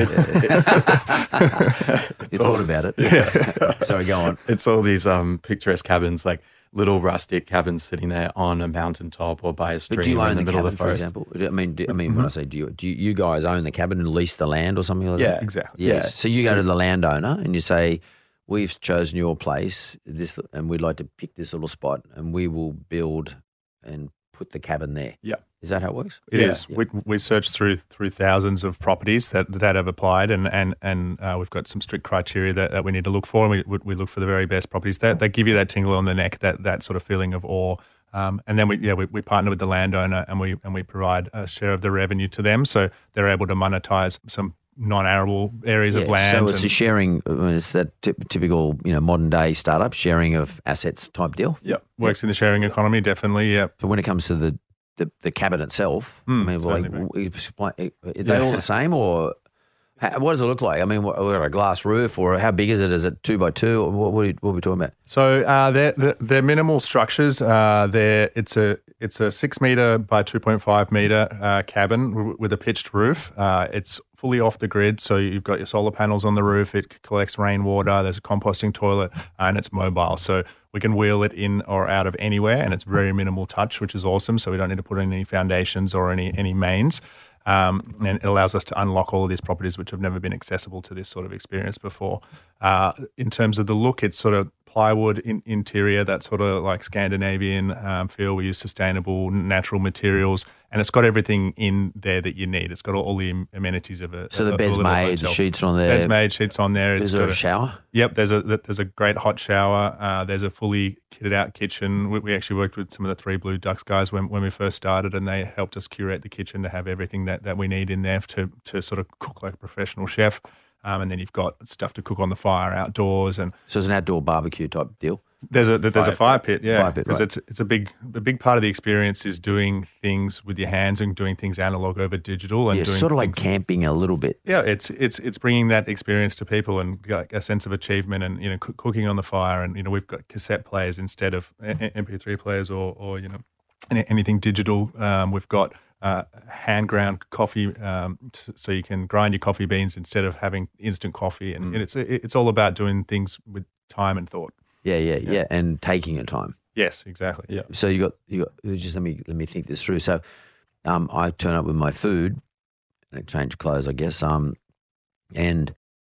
you thought [LAUGHS] about it? [LAUGHS] Sorry, go on. it's all these um picturesque cabins, like little rustic cabins sitting there on a mountaintop or by a stream But do you or in own the, the, middle cabin, of the for example? I mean, do, I mean, when I say do you, do you, you guys own the cabin and lease the land or something like Yeah, that? exactly. Yes. Yeah. So you go So- to the landowner and you say, "We've chosen your place, this, and we'd like to pick this little spot, and we will build and put the cabin there." Yeah. Is that how it works? It Yeah. is. We, we searched through through thousands of properties that that have applied, and and and uh, we've got some strict criteria that, that we need to look for. And we we- we look for the very best properties that that give you that tingle on the neck, that that sort of feeling of awe. Um, and then we yeah we, we partner with the landowner and we and we provide a share of the revenue to them, so they're able to monetize some non-arable areas of land. So it's and- a sharing. I mean, it's that ty- typical, you know, modern day startup sharing of assets type deal. Yep. works in the sharing economy, definitely. Yeah. But when it comes to the the, the cabin itself, I Mm, mean, like, mate. are they all the same, or how, what does it look like? I mean, what, what, a glass roof, or how big is it? Is it two by two? Or what, what, are, we, what are we talking about? So uh, they're, they're they're minimal structures. Uh, they're it's a it's a six meter by two point five meter uh, cabin w- with a pitched roof. Uh, it's fully off the grid, so you've got your solar panels on the roof. It collects rainwater. There's a composting toilet, and it's mobile. So we can wheel it in or out of anywhere, and it's very minimal touch, which is awesome. So we don't need to put in any foundations or any any mains. Um, and it allows us to unlock all of these properties which have never been accessible to this sort of experience before. Uh, in terms of the look, it's sort of plywood in, interior, that sort of like Scandinavian um, feel. We use sustainable, natural materials, and it's got everything in there that you need. It's got all, all the amenities of a. So the a bed's made, hotel. sheets on there. Bed's made, sheets on there. It's Is there got a shower? Yep, there's a there's a great hot shower. Uh, there's a fully kitted out kitchen. We, we actually worked with some of the Three Blue Ducks guys when, when we first started, and they helped us curate the kitchen to have everything that, that we need in there to to sort of cook like a professional chef. Um, and then you've got stuff to cook on the fire outdoors, and So it's an outdoor barbecue type deal. There's a there's a fire pit, yeah, because right. it's it's a big a big part of the experience is doing things with your hands and doing things analog over digital and Yeah, sort of like things- camping a little bit. yeah, it's it's it's bringing that experience to people and like a sense of achievement and you know coo- cooking on the fire and you know we've got cassette players instead of a- a- MP3 players or or you know anything digital. Um, we've got uh, hand ground coffee, um, t- so you can grind your coffee beans instead of having instant coffee, and, and it's it's all about doing things with time and thought. Yeah, yeah, yeah, and taking your time. Yes, exactly. Yeah. So you got you got just let me let me think this through. So um, I turn up with my food and I change clothes, I guess. Um, and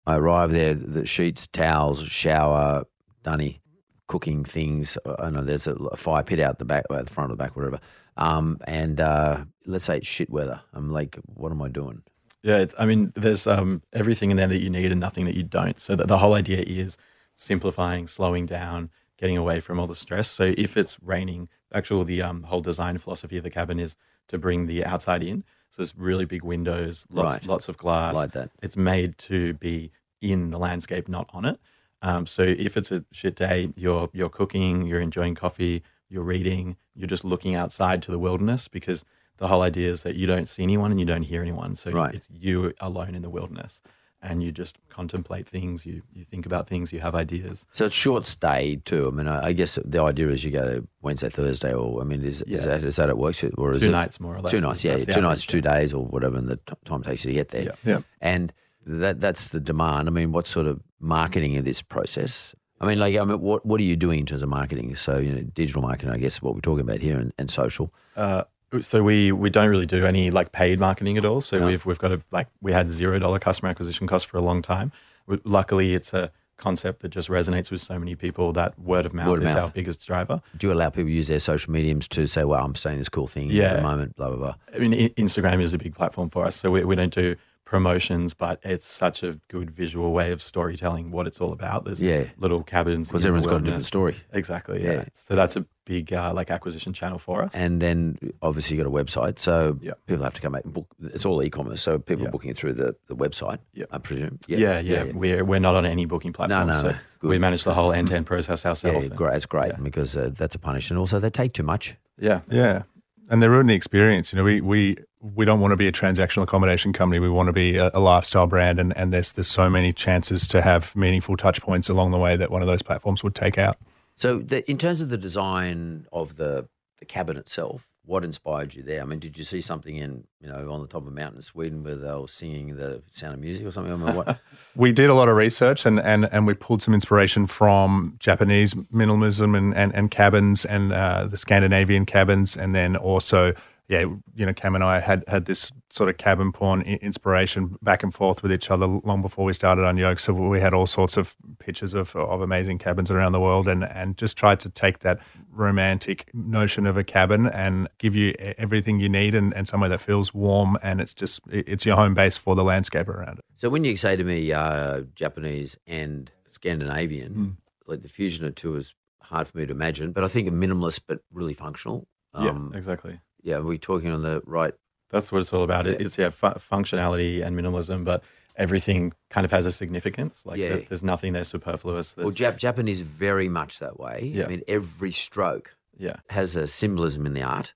I arrive there. The sheets, towels, shower, dunny, cooking things. I know there's a, fire pit out the back, at the front or the back, whatever. Um, and uh, let's say it's shit weather. I'm like, what am I doing? Yeah, it's, I mean, there's um, everything in there that you need and nothing that you don't. So the whole idea is simplifying, slowing down, getting away from all the stress. So if it's raining, actual the um, whole design philosophy of the cabin is to bring the outside in. So there's really big windows, lots, Right. lots of glass. Like that. It's made to be in the landscape, not on it. Um, so if it's a shit day, you're you're cooking, you're enjoying coffee, you're reading, you're just looking outside to the wilderness because the whole idea is that you don't see anyone and you don't hear anyone. So Right. it's you alone in the wilderness, and you just contemplate things. You you think about things. You have ideas. So it's short stay too. I mean, I, I guess the idea is you go Wednesday, Thursday, or I mean, is, Yeah. is that is that it works, or is Two it nights more or less. two nights? Yeah, two nights, average, two days, or whatever, and the t- time it takes you to get there. Yeah. Yeah. and that that's the demand. I mean, what sort of marketing in this process? I mean, like, I mean, what what are you doing in terms of marketing? So, you know, digital marketing, I guess, is what we're talking about here, and, and social. Uh, so we we don't really do any like paid marketing at all. So No. we've we've got a like we had zero dollar customer acquisition cost for a long time. We- Luckily, it's a concept that just resonates with so many people that word of mouth Word of is mouth. our biggest driver. Do you allow people to use their social mediums to say, "Well, I'm saying this cool thing at Yeah. the moment," blah blah blah. I mean, Instagram is a big platform for us, so we, we don't do promotions, but it's such a good visual way of storytelling what it's all about. There's Yeah. little cabins Because everyone's got a different story. Exactly. Yeah. Yeah. So that's a big uh, like acquisition channel for us. And then obviously you got a website, so Yeah. people have to come out and book. It's all e-commerce, so people Yeah. are booking it through the, the website. Yeah. I presume. yeah, yeah, We're we're not on any booking platform, no, so no. Good. we manage the whole end to end process Yeah, ourselves. yeah, great. It's great Yeah. because uh, that's a punish, and also they take too much. Yeah. Yeah, and they ruin the experience. You know, we we we don't want to be a transactional accommodation company. We want to be a, a lifestyle brand, and, and there's there's so many chances to have meaningful touch points along the way that one of those platforms would take out. So, the, in terms of the design of the the cabin itself, what inspired you there? I mean, did you see something in you know on the top of a mountain in Sweden where they were singing the Sound of Music or something? I mean, what? [LAUGHS] We did a lot of research, and and, and we pulled some inspiration from Japanese minimalism and and, and cabins, and uh, the Scandinavian cabins, and then also. Yeah, you know, Cam and I had had this sort of cabin porn inspiration back and forth with each other long before we started Unyoked. So we had all sorts of pictures of, of amazing cabins around the world, and and just tried to take that romantic notion of a cabin and give you everything you need, and, and somewhere that feels warm, and it's just it's your home base for the landscape around it. so, when you say to me uh, Japanese and Scandinavian, Hmm. like the fusion of two is hard for me to imagine. But I think a minimalist, but really functional. Um, yeah. Exactly. Yeah, we're talking on the right? That's what it's all about. Yeah. It's yeah, fu- functionality and minimalism, but everything kind of has a significance. Like Yeah. there- there's nothing there superfluous. Well, There's, Jap- Japanese is very much that way. Yeah. I mean, every stroke yeah. has a symbolism in the art.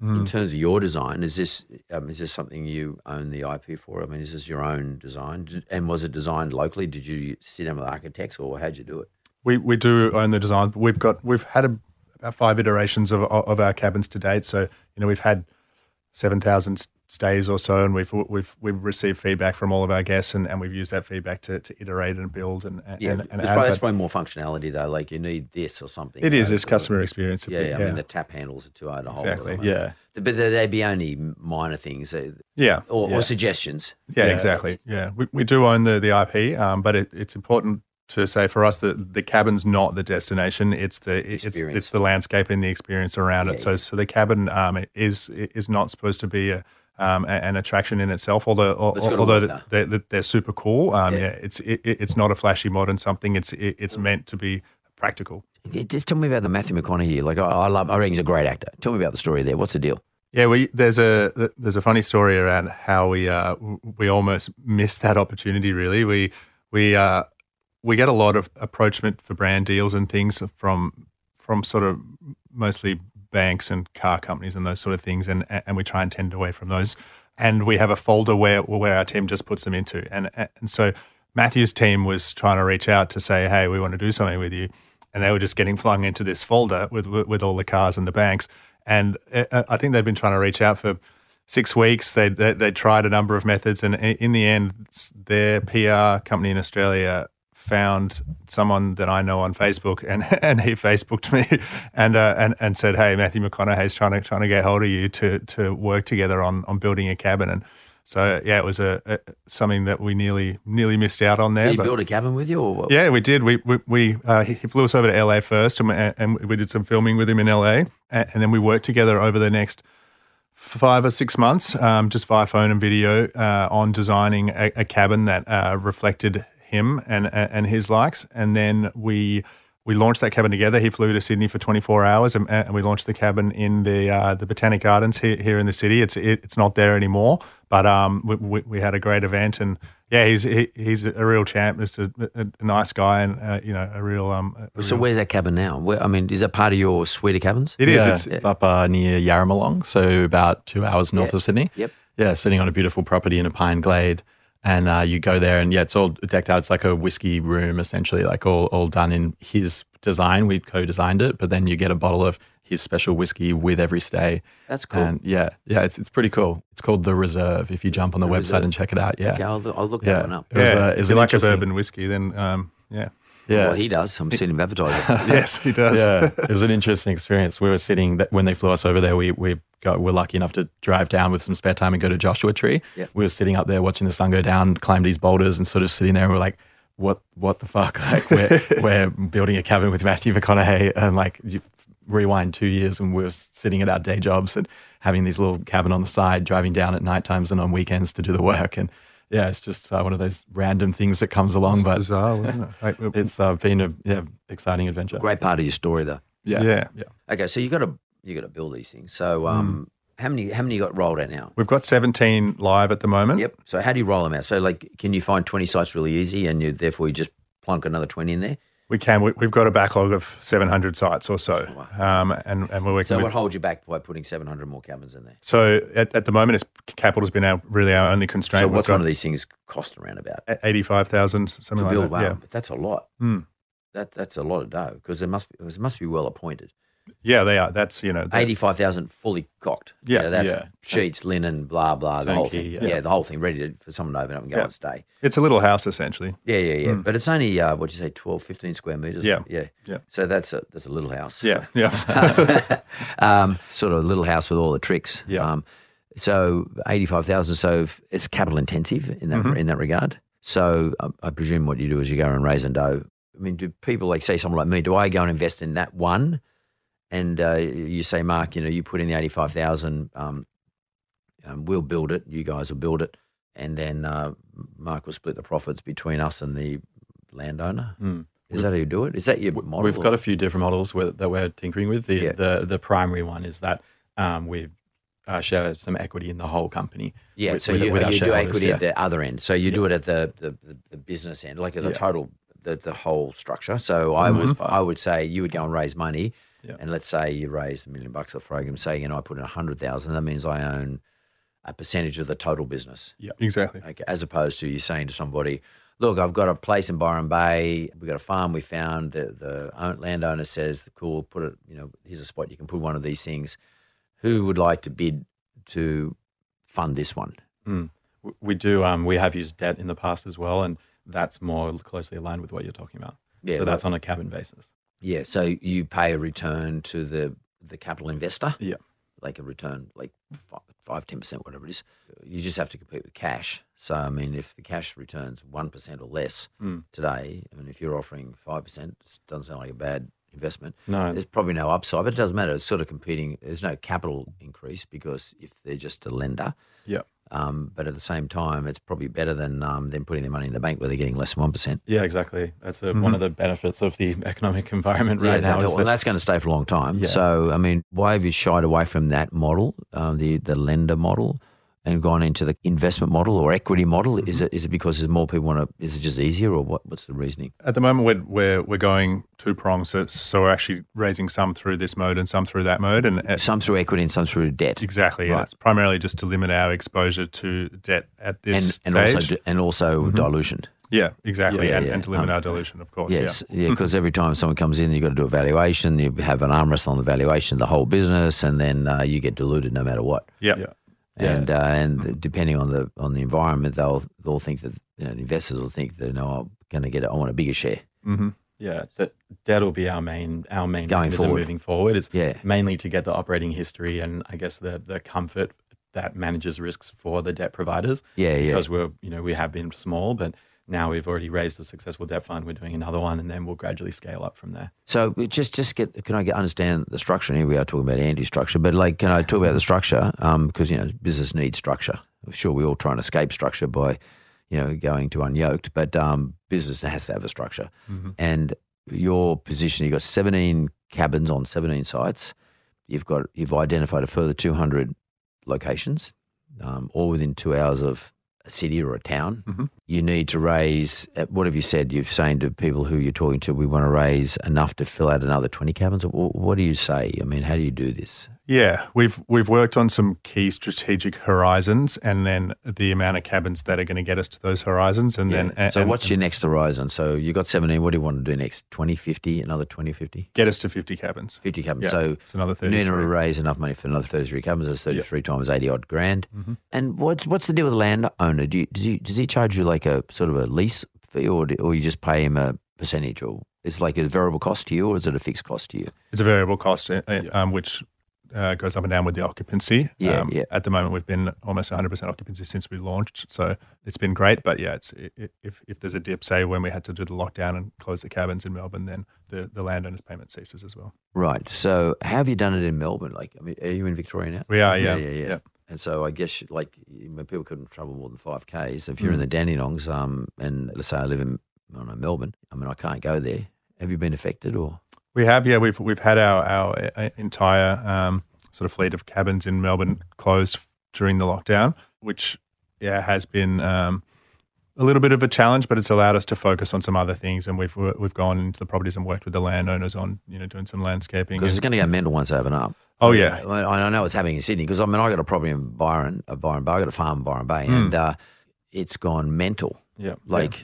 Hmm. In terms of your design, is this um, is this something you own the IP for? I mean, is this your own design? And was it designed locally? Did you sit down with architects, or how'd you do it? We we do own the design. We've got we've had a, about five iterations of of our cabins to date. So you know we've had seven thousand stays or so, and we've we've we've received feedback from all of our guests, and, and we've used that feedback to, to iterate and build and and, Yeah, and it's add. probably, probably more functionality though. Like you need this or something. it is know, this customer experience. Yeah, bit, yeah, I mean the tap handles are too hard to hold. Exactly. the moment. Yeah. but they'd be only minor things, uh, yeah, or, Yeah. or suggestions. yeah, Yeah. exactly. Yeah, we, we do own the the IP, um, but it, it's important to say for us that the cabin's not the destination. It's the it's Experience. it's the landscape and the experience around Yeah, it. So so the cabin um, is is not supposed to be a um, an attraction in itself, although al- although they're, they're, they're super cool. Um, Yeah. yeah. it's it, it- it's not a flashy modern something. It's it, it's meant to be practical. Yeah, Just tell me about the Matthew McConaughey. Like I, I love, I reckon he's a great actor. Tell me about the story there. What's the deal? Yeah, we there's a there's a funny story around how we uh we almost missed that opportunity. Really, we we uh we get a lot of approachment for brand deals and things from from sort of mostly banks and car companies and those sort of things, and and we try and tend away from those. And we have a folder where where our team just puts them into, and and so Matthew's team was trying to reach out to say, hey, we want to do something with you, and they were just getting flung into this folder with with, with all the cars and the banks, and uh, I think they've been trying to reach out for six weeks. They, they they tried a number of methods, and in the end, their PR company in Australia found someone that I know on Facebook, and [LAUGHS] and he Facebooked me, [LAUGHS] and uh, and and said, "Hey, Matthew McConaughey's trying to trying to get hold of you to to work together on on building a cabin." And so yeah, it was a, a something that we nearly nearly missed out on there. Did he but- build a cabin with you, or what? yeah, we did. We we, we uh, he flew us over to LA first, and, and we did some filming with him in LA, and, then we worked together over the next five or six months, um, just via phone and video, uh, on designing a, a cabin that uh, reflected him and and his likes. And then we we launched that cabin together. He flew to Sydney for 24 hours, and, and we launched the cabin in the uh, the Botanic Gardens here, here in the city. It's it, it's not there anymore, but um, we, we, we had a great event, and yeah, he's he, he's a real champ. Just a, a, a nice guy, and uh, you know, a real um. a So real- where's that cabin now? Where, I mean, is that part of your suite of cabins? it is. Yeah, It's, it's up uh, near Yarramalong, so about two hours north Yeah. of Sydney. Yep. Yeah, sitting on a beautiful property in a pine glade. And uh, you go there, and yeah, it's all decked out. It's like a whiskey room, essentially, like all, all done in his design. We co designed it, but then you get a bottle of his special whiskey with every stay. That's cool. And yeah, yeah, it's, it's pretty cool. It's called The Reserve if you jump on the, The website Reserve. and check it out. Yeah. Okay, I'll, I'll look yeah. that one up. It was, uh, it if was you like a interesting- bourbon whiskey, then um, yeah, Yeah. Well, he does. I'm seeing him advertising. [LAUGHS] yes, he does. yeah, it was an interesting experience. We were sitting that when they flew us over there. We we got we were lucky enough to drive down with some spare time and go to Joshua Tree. Yeah. We were sitting up there watching the sun go down, climb these boulders, and sort of sitting there. and We're like, what what the fuck? [LAUGHS] Like we're [LAUGHS] we're building a cabin with Matthew McConaughey, and like you rewind two years, and we're sitting at our day jobs and having these little cabin on the side, driving down at night times and on weekends to do the work. And yeah, it's just uh, one of those random things that comes along, but bizarre, [LAUGHS] wasn't it? Like, it's uh, been a yeah exciting adventure. Great part of your story, though. Yeah, Yeah. yeah. Okay, so you got to you got to build these things. So, um, how many how many you got rolled out now? We've got 17 live at the moment. Yep. So how do you roll them out? So like, can you find twenty sites really easy, and you therefore you just plunk another twenty in there? We can. We, we've got a backlog of 700 sites or so, um, and and we're working. So with, what holds you back by putting seven hundred more cabins in there? so at, at the moment, it's capital's been our really our only constraint. So what's one of these things cost around about Eighty-five thousand, something to like build? that. Wow, Yeah, but that's a lot. Mm. That that's a lot of dough because it must be, it must be well appointed. Yeah, they are. That's you know, the- Eighty five thousand fully cocked. Yeah, You know, that's yeah. sheets, linen, blah blah, the whole thing. yeah. Yeah. the whole thing ready to, for someone to open up and go Yeah. and stay. it's a little house essentially. Yeah, yeah, yeah. But it's only uh, what you say, 12, 15 square meters. Yeah. yeah, Yeah. So that's a that's a little house. Yeah, yeah, [LAUGHS] um, sort of a little house with all the tricks. Yeah. Um, so eighty five thousand. So it's capital intensive in that in that regard. So I, I presume what you do is you go and raise and dough. I mean, do people like say someone like me? Do I go and invest in that one? And uh, you say, Mark, you know, you put in the eighty five thousand. Um, um, we'll build it. You guys will build it, and then uh, Mark will split the profits between us and the landowner. Mm. Is that how you do it? Is that your model? We've got a few different models with, that we're tinkering with. The, Yeah. the the primary one is that um, we uh, share some equity in the whole company. Yeah, with- so you, with our you do equity yeah. at the other end. So you do it at the, the, the, business end, like at the Yeah. total, the, the whole structure. So I most. I would say you would go and raise money, Yeah. and let's say you raised a million bucks off program. Say you know I put in a hundred thousand. That means I own a percentage of the total business. Yeah, exactly. Okay, as opposed to you saying to somebody, "Look, I've got a place in Byron Bay. We've got a farm we found. The, the landowner says, cool, put it. You know, here's a spot you can put one of these things. Who would like to bid to fund this one?" Mm. We do. Um, we have used debt in the past as well, and that's more closely aligned with what you're talking about. Yeah, so that's on a cabin basis. Yeah, so you pay a return to the the capital investor. Yeah. like a return, like fi- five, ten percent, whatever it is. You just have to compete with cash. So I mean, if the cash returns one percent or less Mm. today, I mean, if you're offering five percent, doesn't sound like a bad investment. No, There's probably no upside, but it doesn't matter. It's sort of competing. There's no capital increase because if they're just a lender. yeah, Um, but at the same time, it's probably better than um, them putting their money in the bank where they're getting less than one percent. yeah, exactly. That's a, one of the benefits of the [LAUGHS] economic environment right now. that- is well, that- that's going to stay for a long time. Yeah. So, I mean, why have you shied away from that model, um, the the lender model? And gone into the investment model or equity model? Mm-hmm. Is it is it because there's more people want to? Is it just easier, or what? What's the reasoning? At the moment, we're we're, we're going two prongs. So, so we're actually raising some through this mode and some through that mode, and at, Some through equity and some through debt. exactly, yeah, Right. it's primarily just to limit our exposure to debt at this and stage. also and also dilution. yeah, exactly, Yeah, and, yeah. and to limit Um, our dilution, of course. Yes, Yeah. yeah, because every time someone comes in, you've got to do a valuation. You have an arm wrestle on the valuation, of the whole business, and then uh, you get diluted no matter what. Yeah. Yeah. And uh, and depending on the on the environment, they'll they'll think that you know, investors will think that no, I'm going to get it. I want a bigger share. Mm-hmm. Yeah, that debt will be our main our main Going forward. moving forward. It's Yeah. mainly to get the operating history and I guess the the comfort that manages risks for the debt providers. Yeah, yeah. Because we're you know we have been small, but now we've already raised a successful debt fund. We're doing another one, and then we'll gradually scale up from there. So just just get can I get understand the structure? And here we are talking about anti structure, but like can I talk about the structure? Because you know business needs structure. Sure, we all try and escape structure by you know going to unyoked, but um, business has to have a structure. And your position, you've got seventeen cabins on seventeen sites. You've got you've identified a further two hundred locations, um, all within two hours of a city or a town. You need to raise. uh, What have you said? You've saying to people who you're talking to, we want to raise enough to fill out another twenty cabins. What do you say? I mean, how do you do this? Yeah, we've we've worked on some key strategic horizons, and then the amount of cabins that are going to get us to those horizons, and then so and- what's your next horizon? So you got 17. What do you want to do next? 20, 50, another 20, 50? get us to fifty cabins. 50 cabins. Yeah, so it's another you need to raise enough money for another 33 cabins. That's 33 times 80 odd grand. And what's what's the deal with the landowner? Do you, does, he, does he charge you like a sort of a lease fee or, do, or you just pay him a percentage? Or it's like a variable cost to you or is it a fixed cost to you? It's a variable cost, uh, um, which uh, goes up and down with the occupancy. Yeah, um, yeah. At the moment, we've been almost 100% occupancy since we launched, so it's been great. But yeah, it's i i if if there's a dip, say when we had to do the lockdown and close the cabins in Melbourne, then the the landowner's payment ceases as well. Right. So how have you done it in Melbourne? Like, I mean, are you in Victoria now? We are, yeah, yeah, yeah. yeah. And so I guess like when people couldn't travel more than five k's, if you're in the Dandenongs, um, and let's say I live in I don't know, Melbourne, I mean I can't go there. Have you been affected or? We have, yeah. We've we've had our our uh, entire um, sort of fleet of cabins in Melbourne closed during the lockdown, which yeah has been um, a little bit of a challenge, but it's allowed us to focus on some other things. And we've we've gone into the properties and worked with the landowners on you know doing some landscaping. Because it's going to get mental once they open up. Oh, yeah. I, I know it's happening in Sydney because I mean I got a property in Byron, uh, Byron Bay. I got a farm in Byron Bay, Hmm. and uh, it's gone mental. Yeah. Like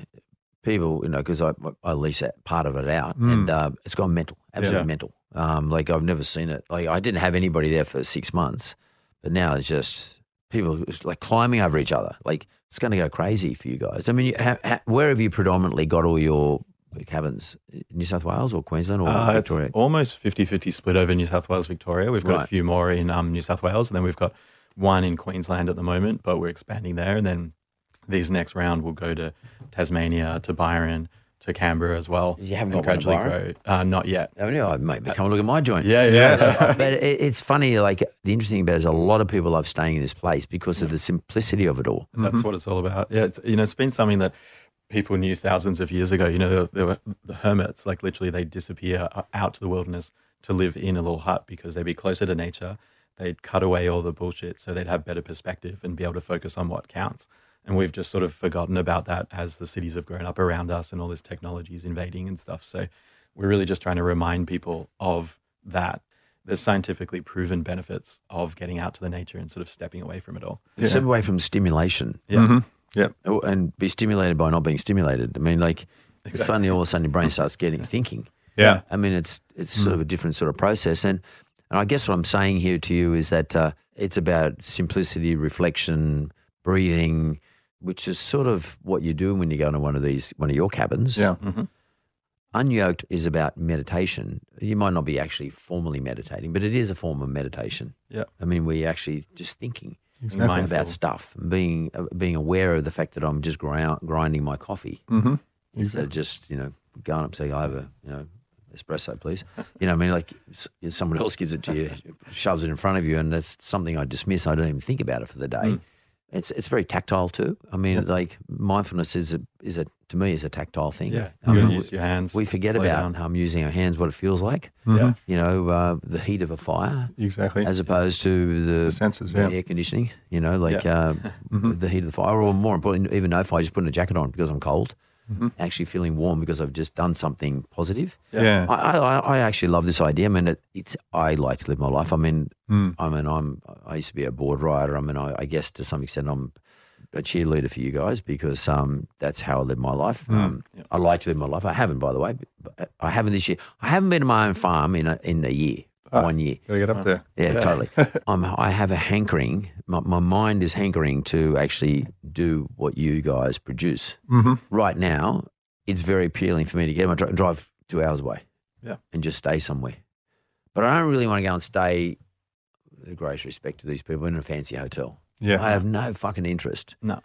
people, you know, because I I lease that part of it out, Hmm. and uh, it's gone mental, absolutely Yeah. mental. Um, like I've never seen it. Like I didn't have anybody there for six months, but now it's just people like climbing over each other. Like it's going to go crazy for you guys. I mean, you, ha, ha, where have you predominantly got all your cabins? New South Wales or Queensland or Uh, it's Victoria? almost 50-50 split over New South Wales, Victoria. We've got Right. a few more in um, New South Wales, and then we've got one in Queensland at the moment, but we're expanding there. And then these next round will go to Tasmania, to Byron, to Canberra as well. You haven't got one gradually Byron? grow. Uh, not yet. I mean, oh, maybe come and look at my joint. Yeah, yeah. [LAUGHS] but it, it's funny. Like the interesting thing about it is a lot of people love staying in this place because of the simplicity of it all. That's what it's all about. Yeah, it's, you know, it's been something that people knew thousands of years ago. You know, there, there were the hermits, like literally they disappear out to the wilderness to live in a little hut because they'd be closer to nature. They'd cut away all the bullshit so they'd have better perspective and be able to focus on what counts. And we've just sort of forgotten about that as the cities have grown up around us and all this technology is invading and stuff. So we're really just trying to remind people of that. There's scientifically proven benefits of getting out to the nature and sort of stepping away from it all. Step away from stimulation Yeah. Mhm. Yeah. Oh, and be stimulated by not being stimulated. I mean, like it's funny. All of a sudden, your brain starts getting [LAUGHS] thinking. Yeah. I mean, it's it's sort of a different sort of process, and and I guess what I'm saying here to you is that uh, it's about simplicity, reflection, breathing, which is sort of what you do when you go into one of these one of your cabins. Yeah. Unyoked is about meditation. You might not be actually formally meditating, but it is a form of meditation. Yeah. I mean, we're actually just thinking Exactly. about Mindful. stuff, being uh, being aware of the fact that I'm just grind, grinding my coffee Mm-hmm. instead of just you know going up saying I have a you know espresso, please. You know, I mean, like s- someone else gives it to you, [LAUGHS] shoves it in front of you, and that's something I dismiss. I don't even think about it for the day. It's it's very tactile too. I mean, like mindfulness is a is a to me is a tactile thing. Yeah, I you mean, use your hands. we forget slow about down. um, using our hands, what it feels like. Yeah. You know, uh, the heat of a fire, Exactly. as opposed to the, the senses, the yeah. air conditioning. You know, like Yeah. uh, [LAUGHS] the heat of the fire, or more important, even no fire, just putting a jacket on because I'm cold. Mm-hmm. Actually feeling warm because I've just done something positive. yeah. I, I, I actually love this idea. I mean, it, it's I like to live my life. I mean, Mm. I mean, I'm I used to be a board rider. I mean, I, I guess to some extent I'm a cheerleader for you guys because um, that's how I live my life. Mm. Um, I like to live my life. I haven't, by the way. But I haven't this year. I haven't been to my own farm in a, in a year, Ah. one year. Gotta get up there. Yeah, totally. [LAUGHS] I'm, I have a hankering. My, my mind is hankering to actually do what you guys produce. Mm-hmm. Right now, it's very appealing for me to get my dri- drive two hours away. Yeah. and just stay somewhere. But I don't really want to go and stay. With the greatest respect to these people in a fancy hotel. Yeah. I have no fucking interest. No.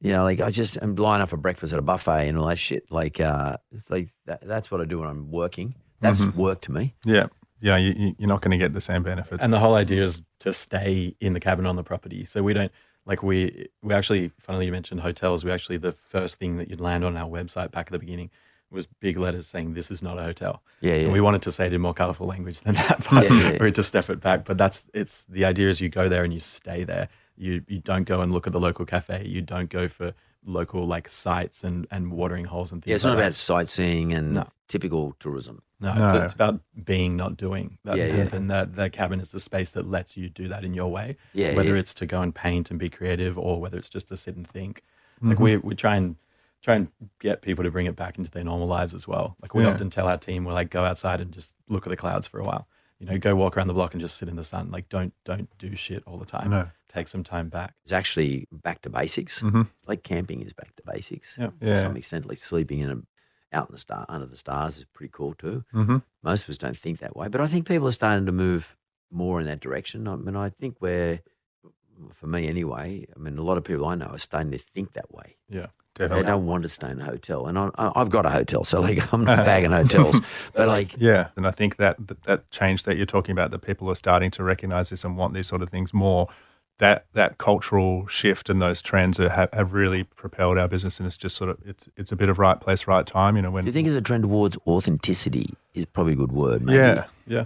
You know, like I just am line up for breakfast at a buffet and all that shit. Like, uh, like that, that's what I do when I'm working. That's Mm-hmm. work to me. yeah. Yeah. You, you- you're not going to get the same benefits. And the whole idea is to stay in the cabin on the property. So we don't like we we actually funnily you mentioned hotels. We actually the first thing that you'd land on our website back at the beginning was big letters saying this is not a hotel. Yeah, yeah. And we wanted to say it in more colorful language than [LAUGHS] that, but Yeah, yeah, yeah. to step it back. But that's it's the idea is you go there and you stay there. You you don't go and look at the local cafe. You don't go for local like sites and, and watering holes and things. Yeah, it's like not that. about sightseeing and No. typical tourism. No, No. It's, it's about being, not doing. That, Yeah, yeah. And that, that cabin is the space that lets you do that in your way. Yeah, Whether yeah. it's to go and paint and be creative or whether it's just to sit and think. Mm-hmm. Like we, we try and try and get people to bring it back into their normal lives as well. Like we Yeah. often tell our team, we're like, go outside and just look at the clouds for a while. You know, go walk around the block and just sit in the sun. Like don't don't do shit all the time. No. Take some time back. It's actually back to basics. Mhm. Like camping is back to basics. Yeah. To Yeah. some extent, like sleeping in a out in the star under the stars is pretty cool too. Mm-hmm. Most of us don't think that way, but I think people are starting to move more in that direction. I mean, I think we're, for me anyway. I mean, a lot of people I know are starting to think that way. Yeah. Definitely. They don't want to stay in a hotel, and I, I've got a hotel, so like I'm not bagging [LAUGHS] hotels, but [LAUGHS] like Yeah, and I think that, that that change that you're talking about, that people are starting to recognise this and want these sort of things more. That that cultural shift and those trends are, have, have really propelled our business, and it's just sort of it's it's a bit of right place, right time. You know, when do you think it's a trend towards authenticity is probably a good word. Maybe. yeah, Yeah.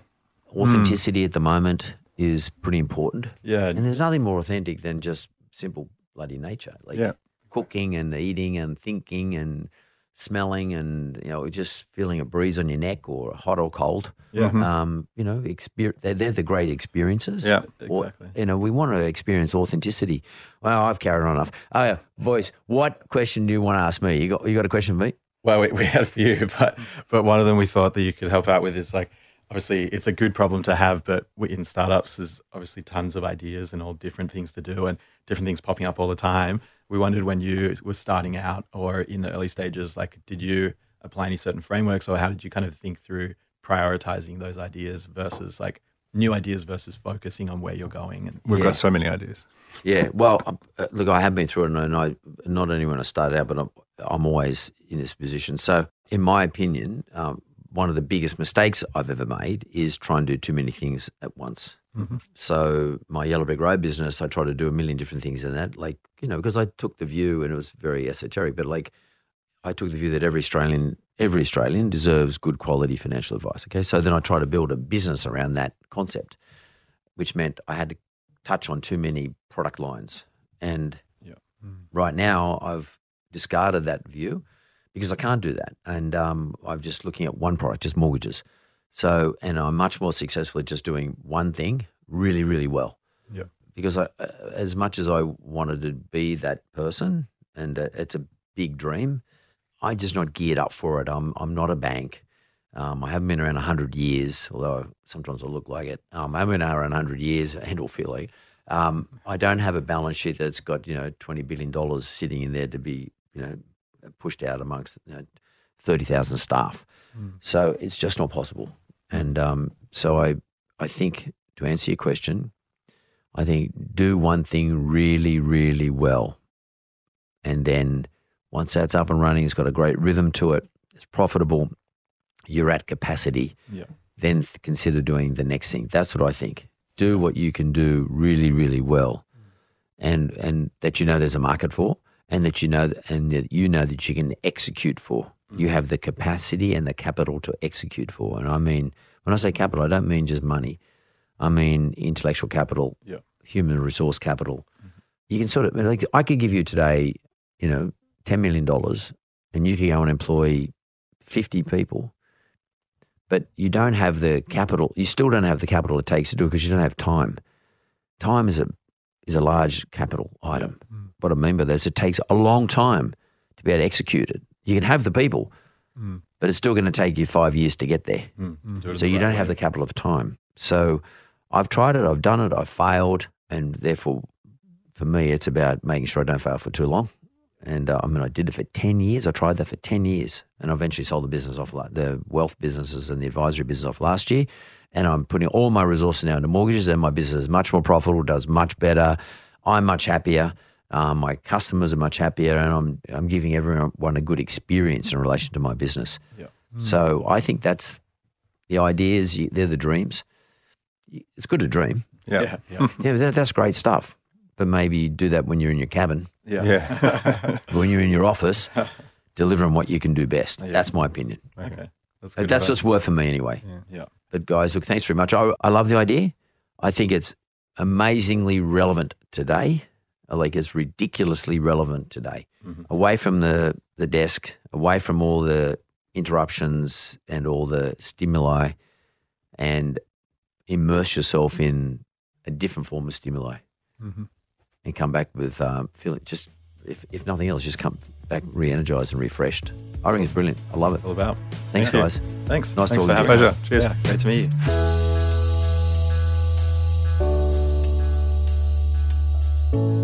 authenticity at the moment is pretty important. Yeah. And there's nothing more authentic than just simple bloody nature. Like Yeah. cooking and eating and thinking and smelling and you know just feeling a breeze on your neck or hot or cold. Yeah. Um, you know, exper- they're, they're the great experiences. Yeah, Or- exactly. you know, we want to experience authenticity. Well, I've carried on enough. Oh, yeah, boys, what question do you want to ask me? You got you got a question for me? Well, we, we had a few, [LAUGHS] but but one of them we thought that you could help out with is like obviously it's a good problem to have, but in startups there's obviously tons of ideas and all different things to do and different things popping up all the time. We wondered when you were starting out or in the early stages, like did you apply any certain frameworks or how did you kind of think through prioritizing those ideas versus like new ideas versus focusing on where you're going and we've Yeah. got so many ideas. Yeah, well, uh, look, I have been through it, and I not only when I started out, but I'm, I'm always in this position. So, in my opinion, um, one of the biggest mistakes I've ever made is try and do too many things at once. Mm-hmm. So, my Yellow Brick Road business, I tried to do a million different things in that, like you know, because I took the view, and it was very esoteric, but like I took the view that every Australian, every Australian deserves good quality financial advice. Okay, so then I tried to build a business around that concept, which meant I had to touch on too many product lines. And Yeah. Mm. right now, I've discarded that view because I can't do that, and um, I'm just looking at one product, just mortgages. So, and I'm much more successful at just doing one thing really, really well yeah. because I, uh, as much as I wanted to be that person, and uh, it's a big dream, I'm just not geared up for it. I'm I'm not a bank. Um, I haven't been around hundred years, although sometimes I look like it. Um, I haven't been around hundred years [LAUGHS] and or feel like. Um, I don't have a balance sheet that's got you know twenty billion dollars sitting in there to be you know pushed out amongst you know, thirty thousand staff. So it's just not possible. And um, so I I think to answer your question, I think do one thing really, really well. And then once that's up and running, it's got a great rhythm to it, it's profitable, you're at capacity, Yeah. then th- consider doing the next thing. That's what I think. Do what you can do really, really well. and and that you know there's a market for, and that you know and that you know that you can execute for. You have the capacity and the capital to execute for. And I mean, when I say capital, I don't mean just money. I mean intellectual capital, Yeah. human resource capital. You can sort of like I could give you today, you know, ten million dollars, and you could go and employ fifty people, but you don't have the capital. You still don't have the capital it takes to do it because you don't have time. Time is a is a large capital item. Mm. What I mean by that is it takes a long time to be able to execute it. You can have the people, but it's still going to take you five years to get there. Mm. Do So you don't way. have the capital of time. So I've tried it, I've done it, I've failed, and therefore, for me, it's about making sure I don't fail for too long. And uh, I mean, I did it for ten years. I tried that for ten years, and I eventually sold the business off, the wealth businesses and the advisory business off last year. And I'm putting all my resources now into mortgages, and my business is much more profitable, does much better. I'm much happier. Um, my customers are much happier, and I'm I'm giving everyone a good experience in relation to my business. Yeah. So I think that's the ideas. you- They're the dreams. It's good to dream. Yeah. Yeah. Yeah. [LAUGHS] Yeah, that, that's great stuff. But maybe you do that when you're in your cabin, Yeah. Yeah. [LAUGHS] when you're in your office, delivering what you can do best. That's my opinion. Okay. That's That's what's worth for me anyway. Yeah. But guys, look, thanks very much. I, I love the idea. I think it's amazingly relevant today. Like is ridiculously relevant today. Away from the, the desk, away from all the interruptions and all the stimuli, and immerse yourself in a different form of stimuli, and come back with um, feeling just if, if nothing else, just come back re-energized and refreshed. I think it's brilliant. I love it. It's all about. Thanks, Thank you. guys. Thanks. Nice Thanks talking to you. having Pleasure. us. Cheers. Yeah. Great to meet you.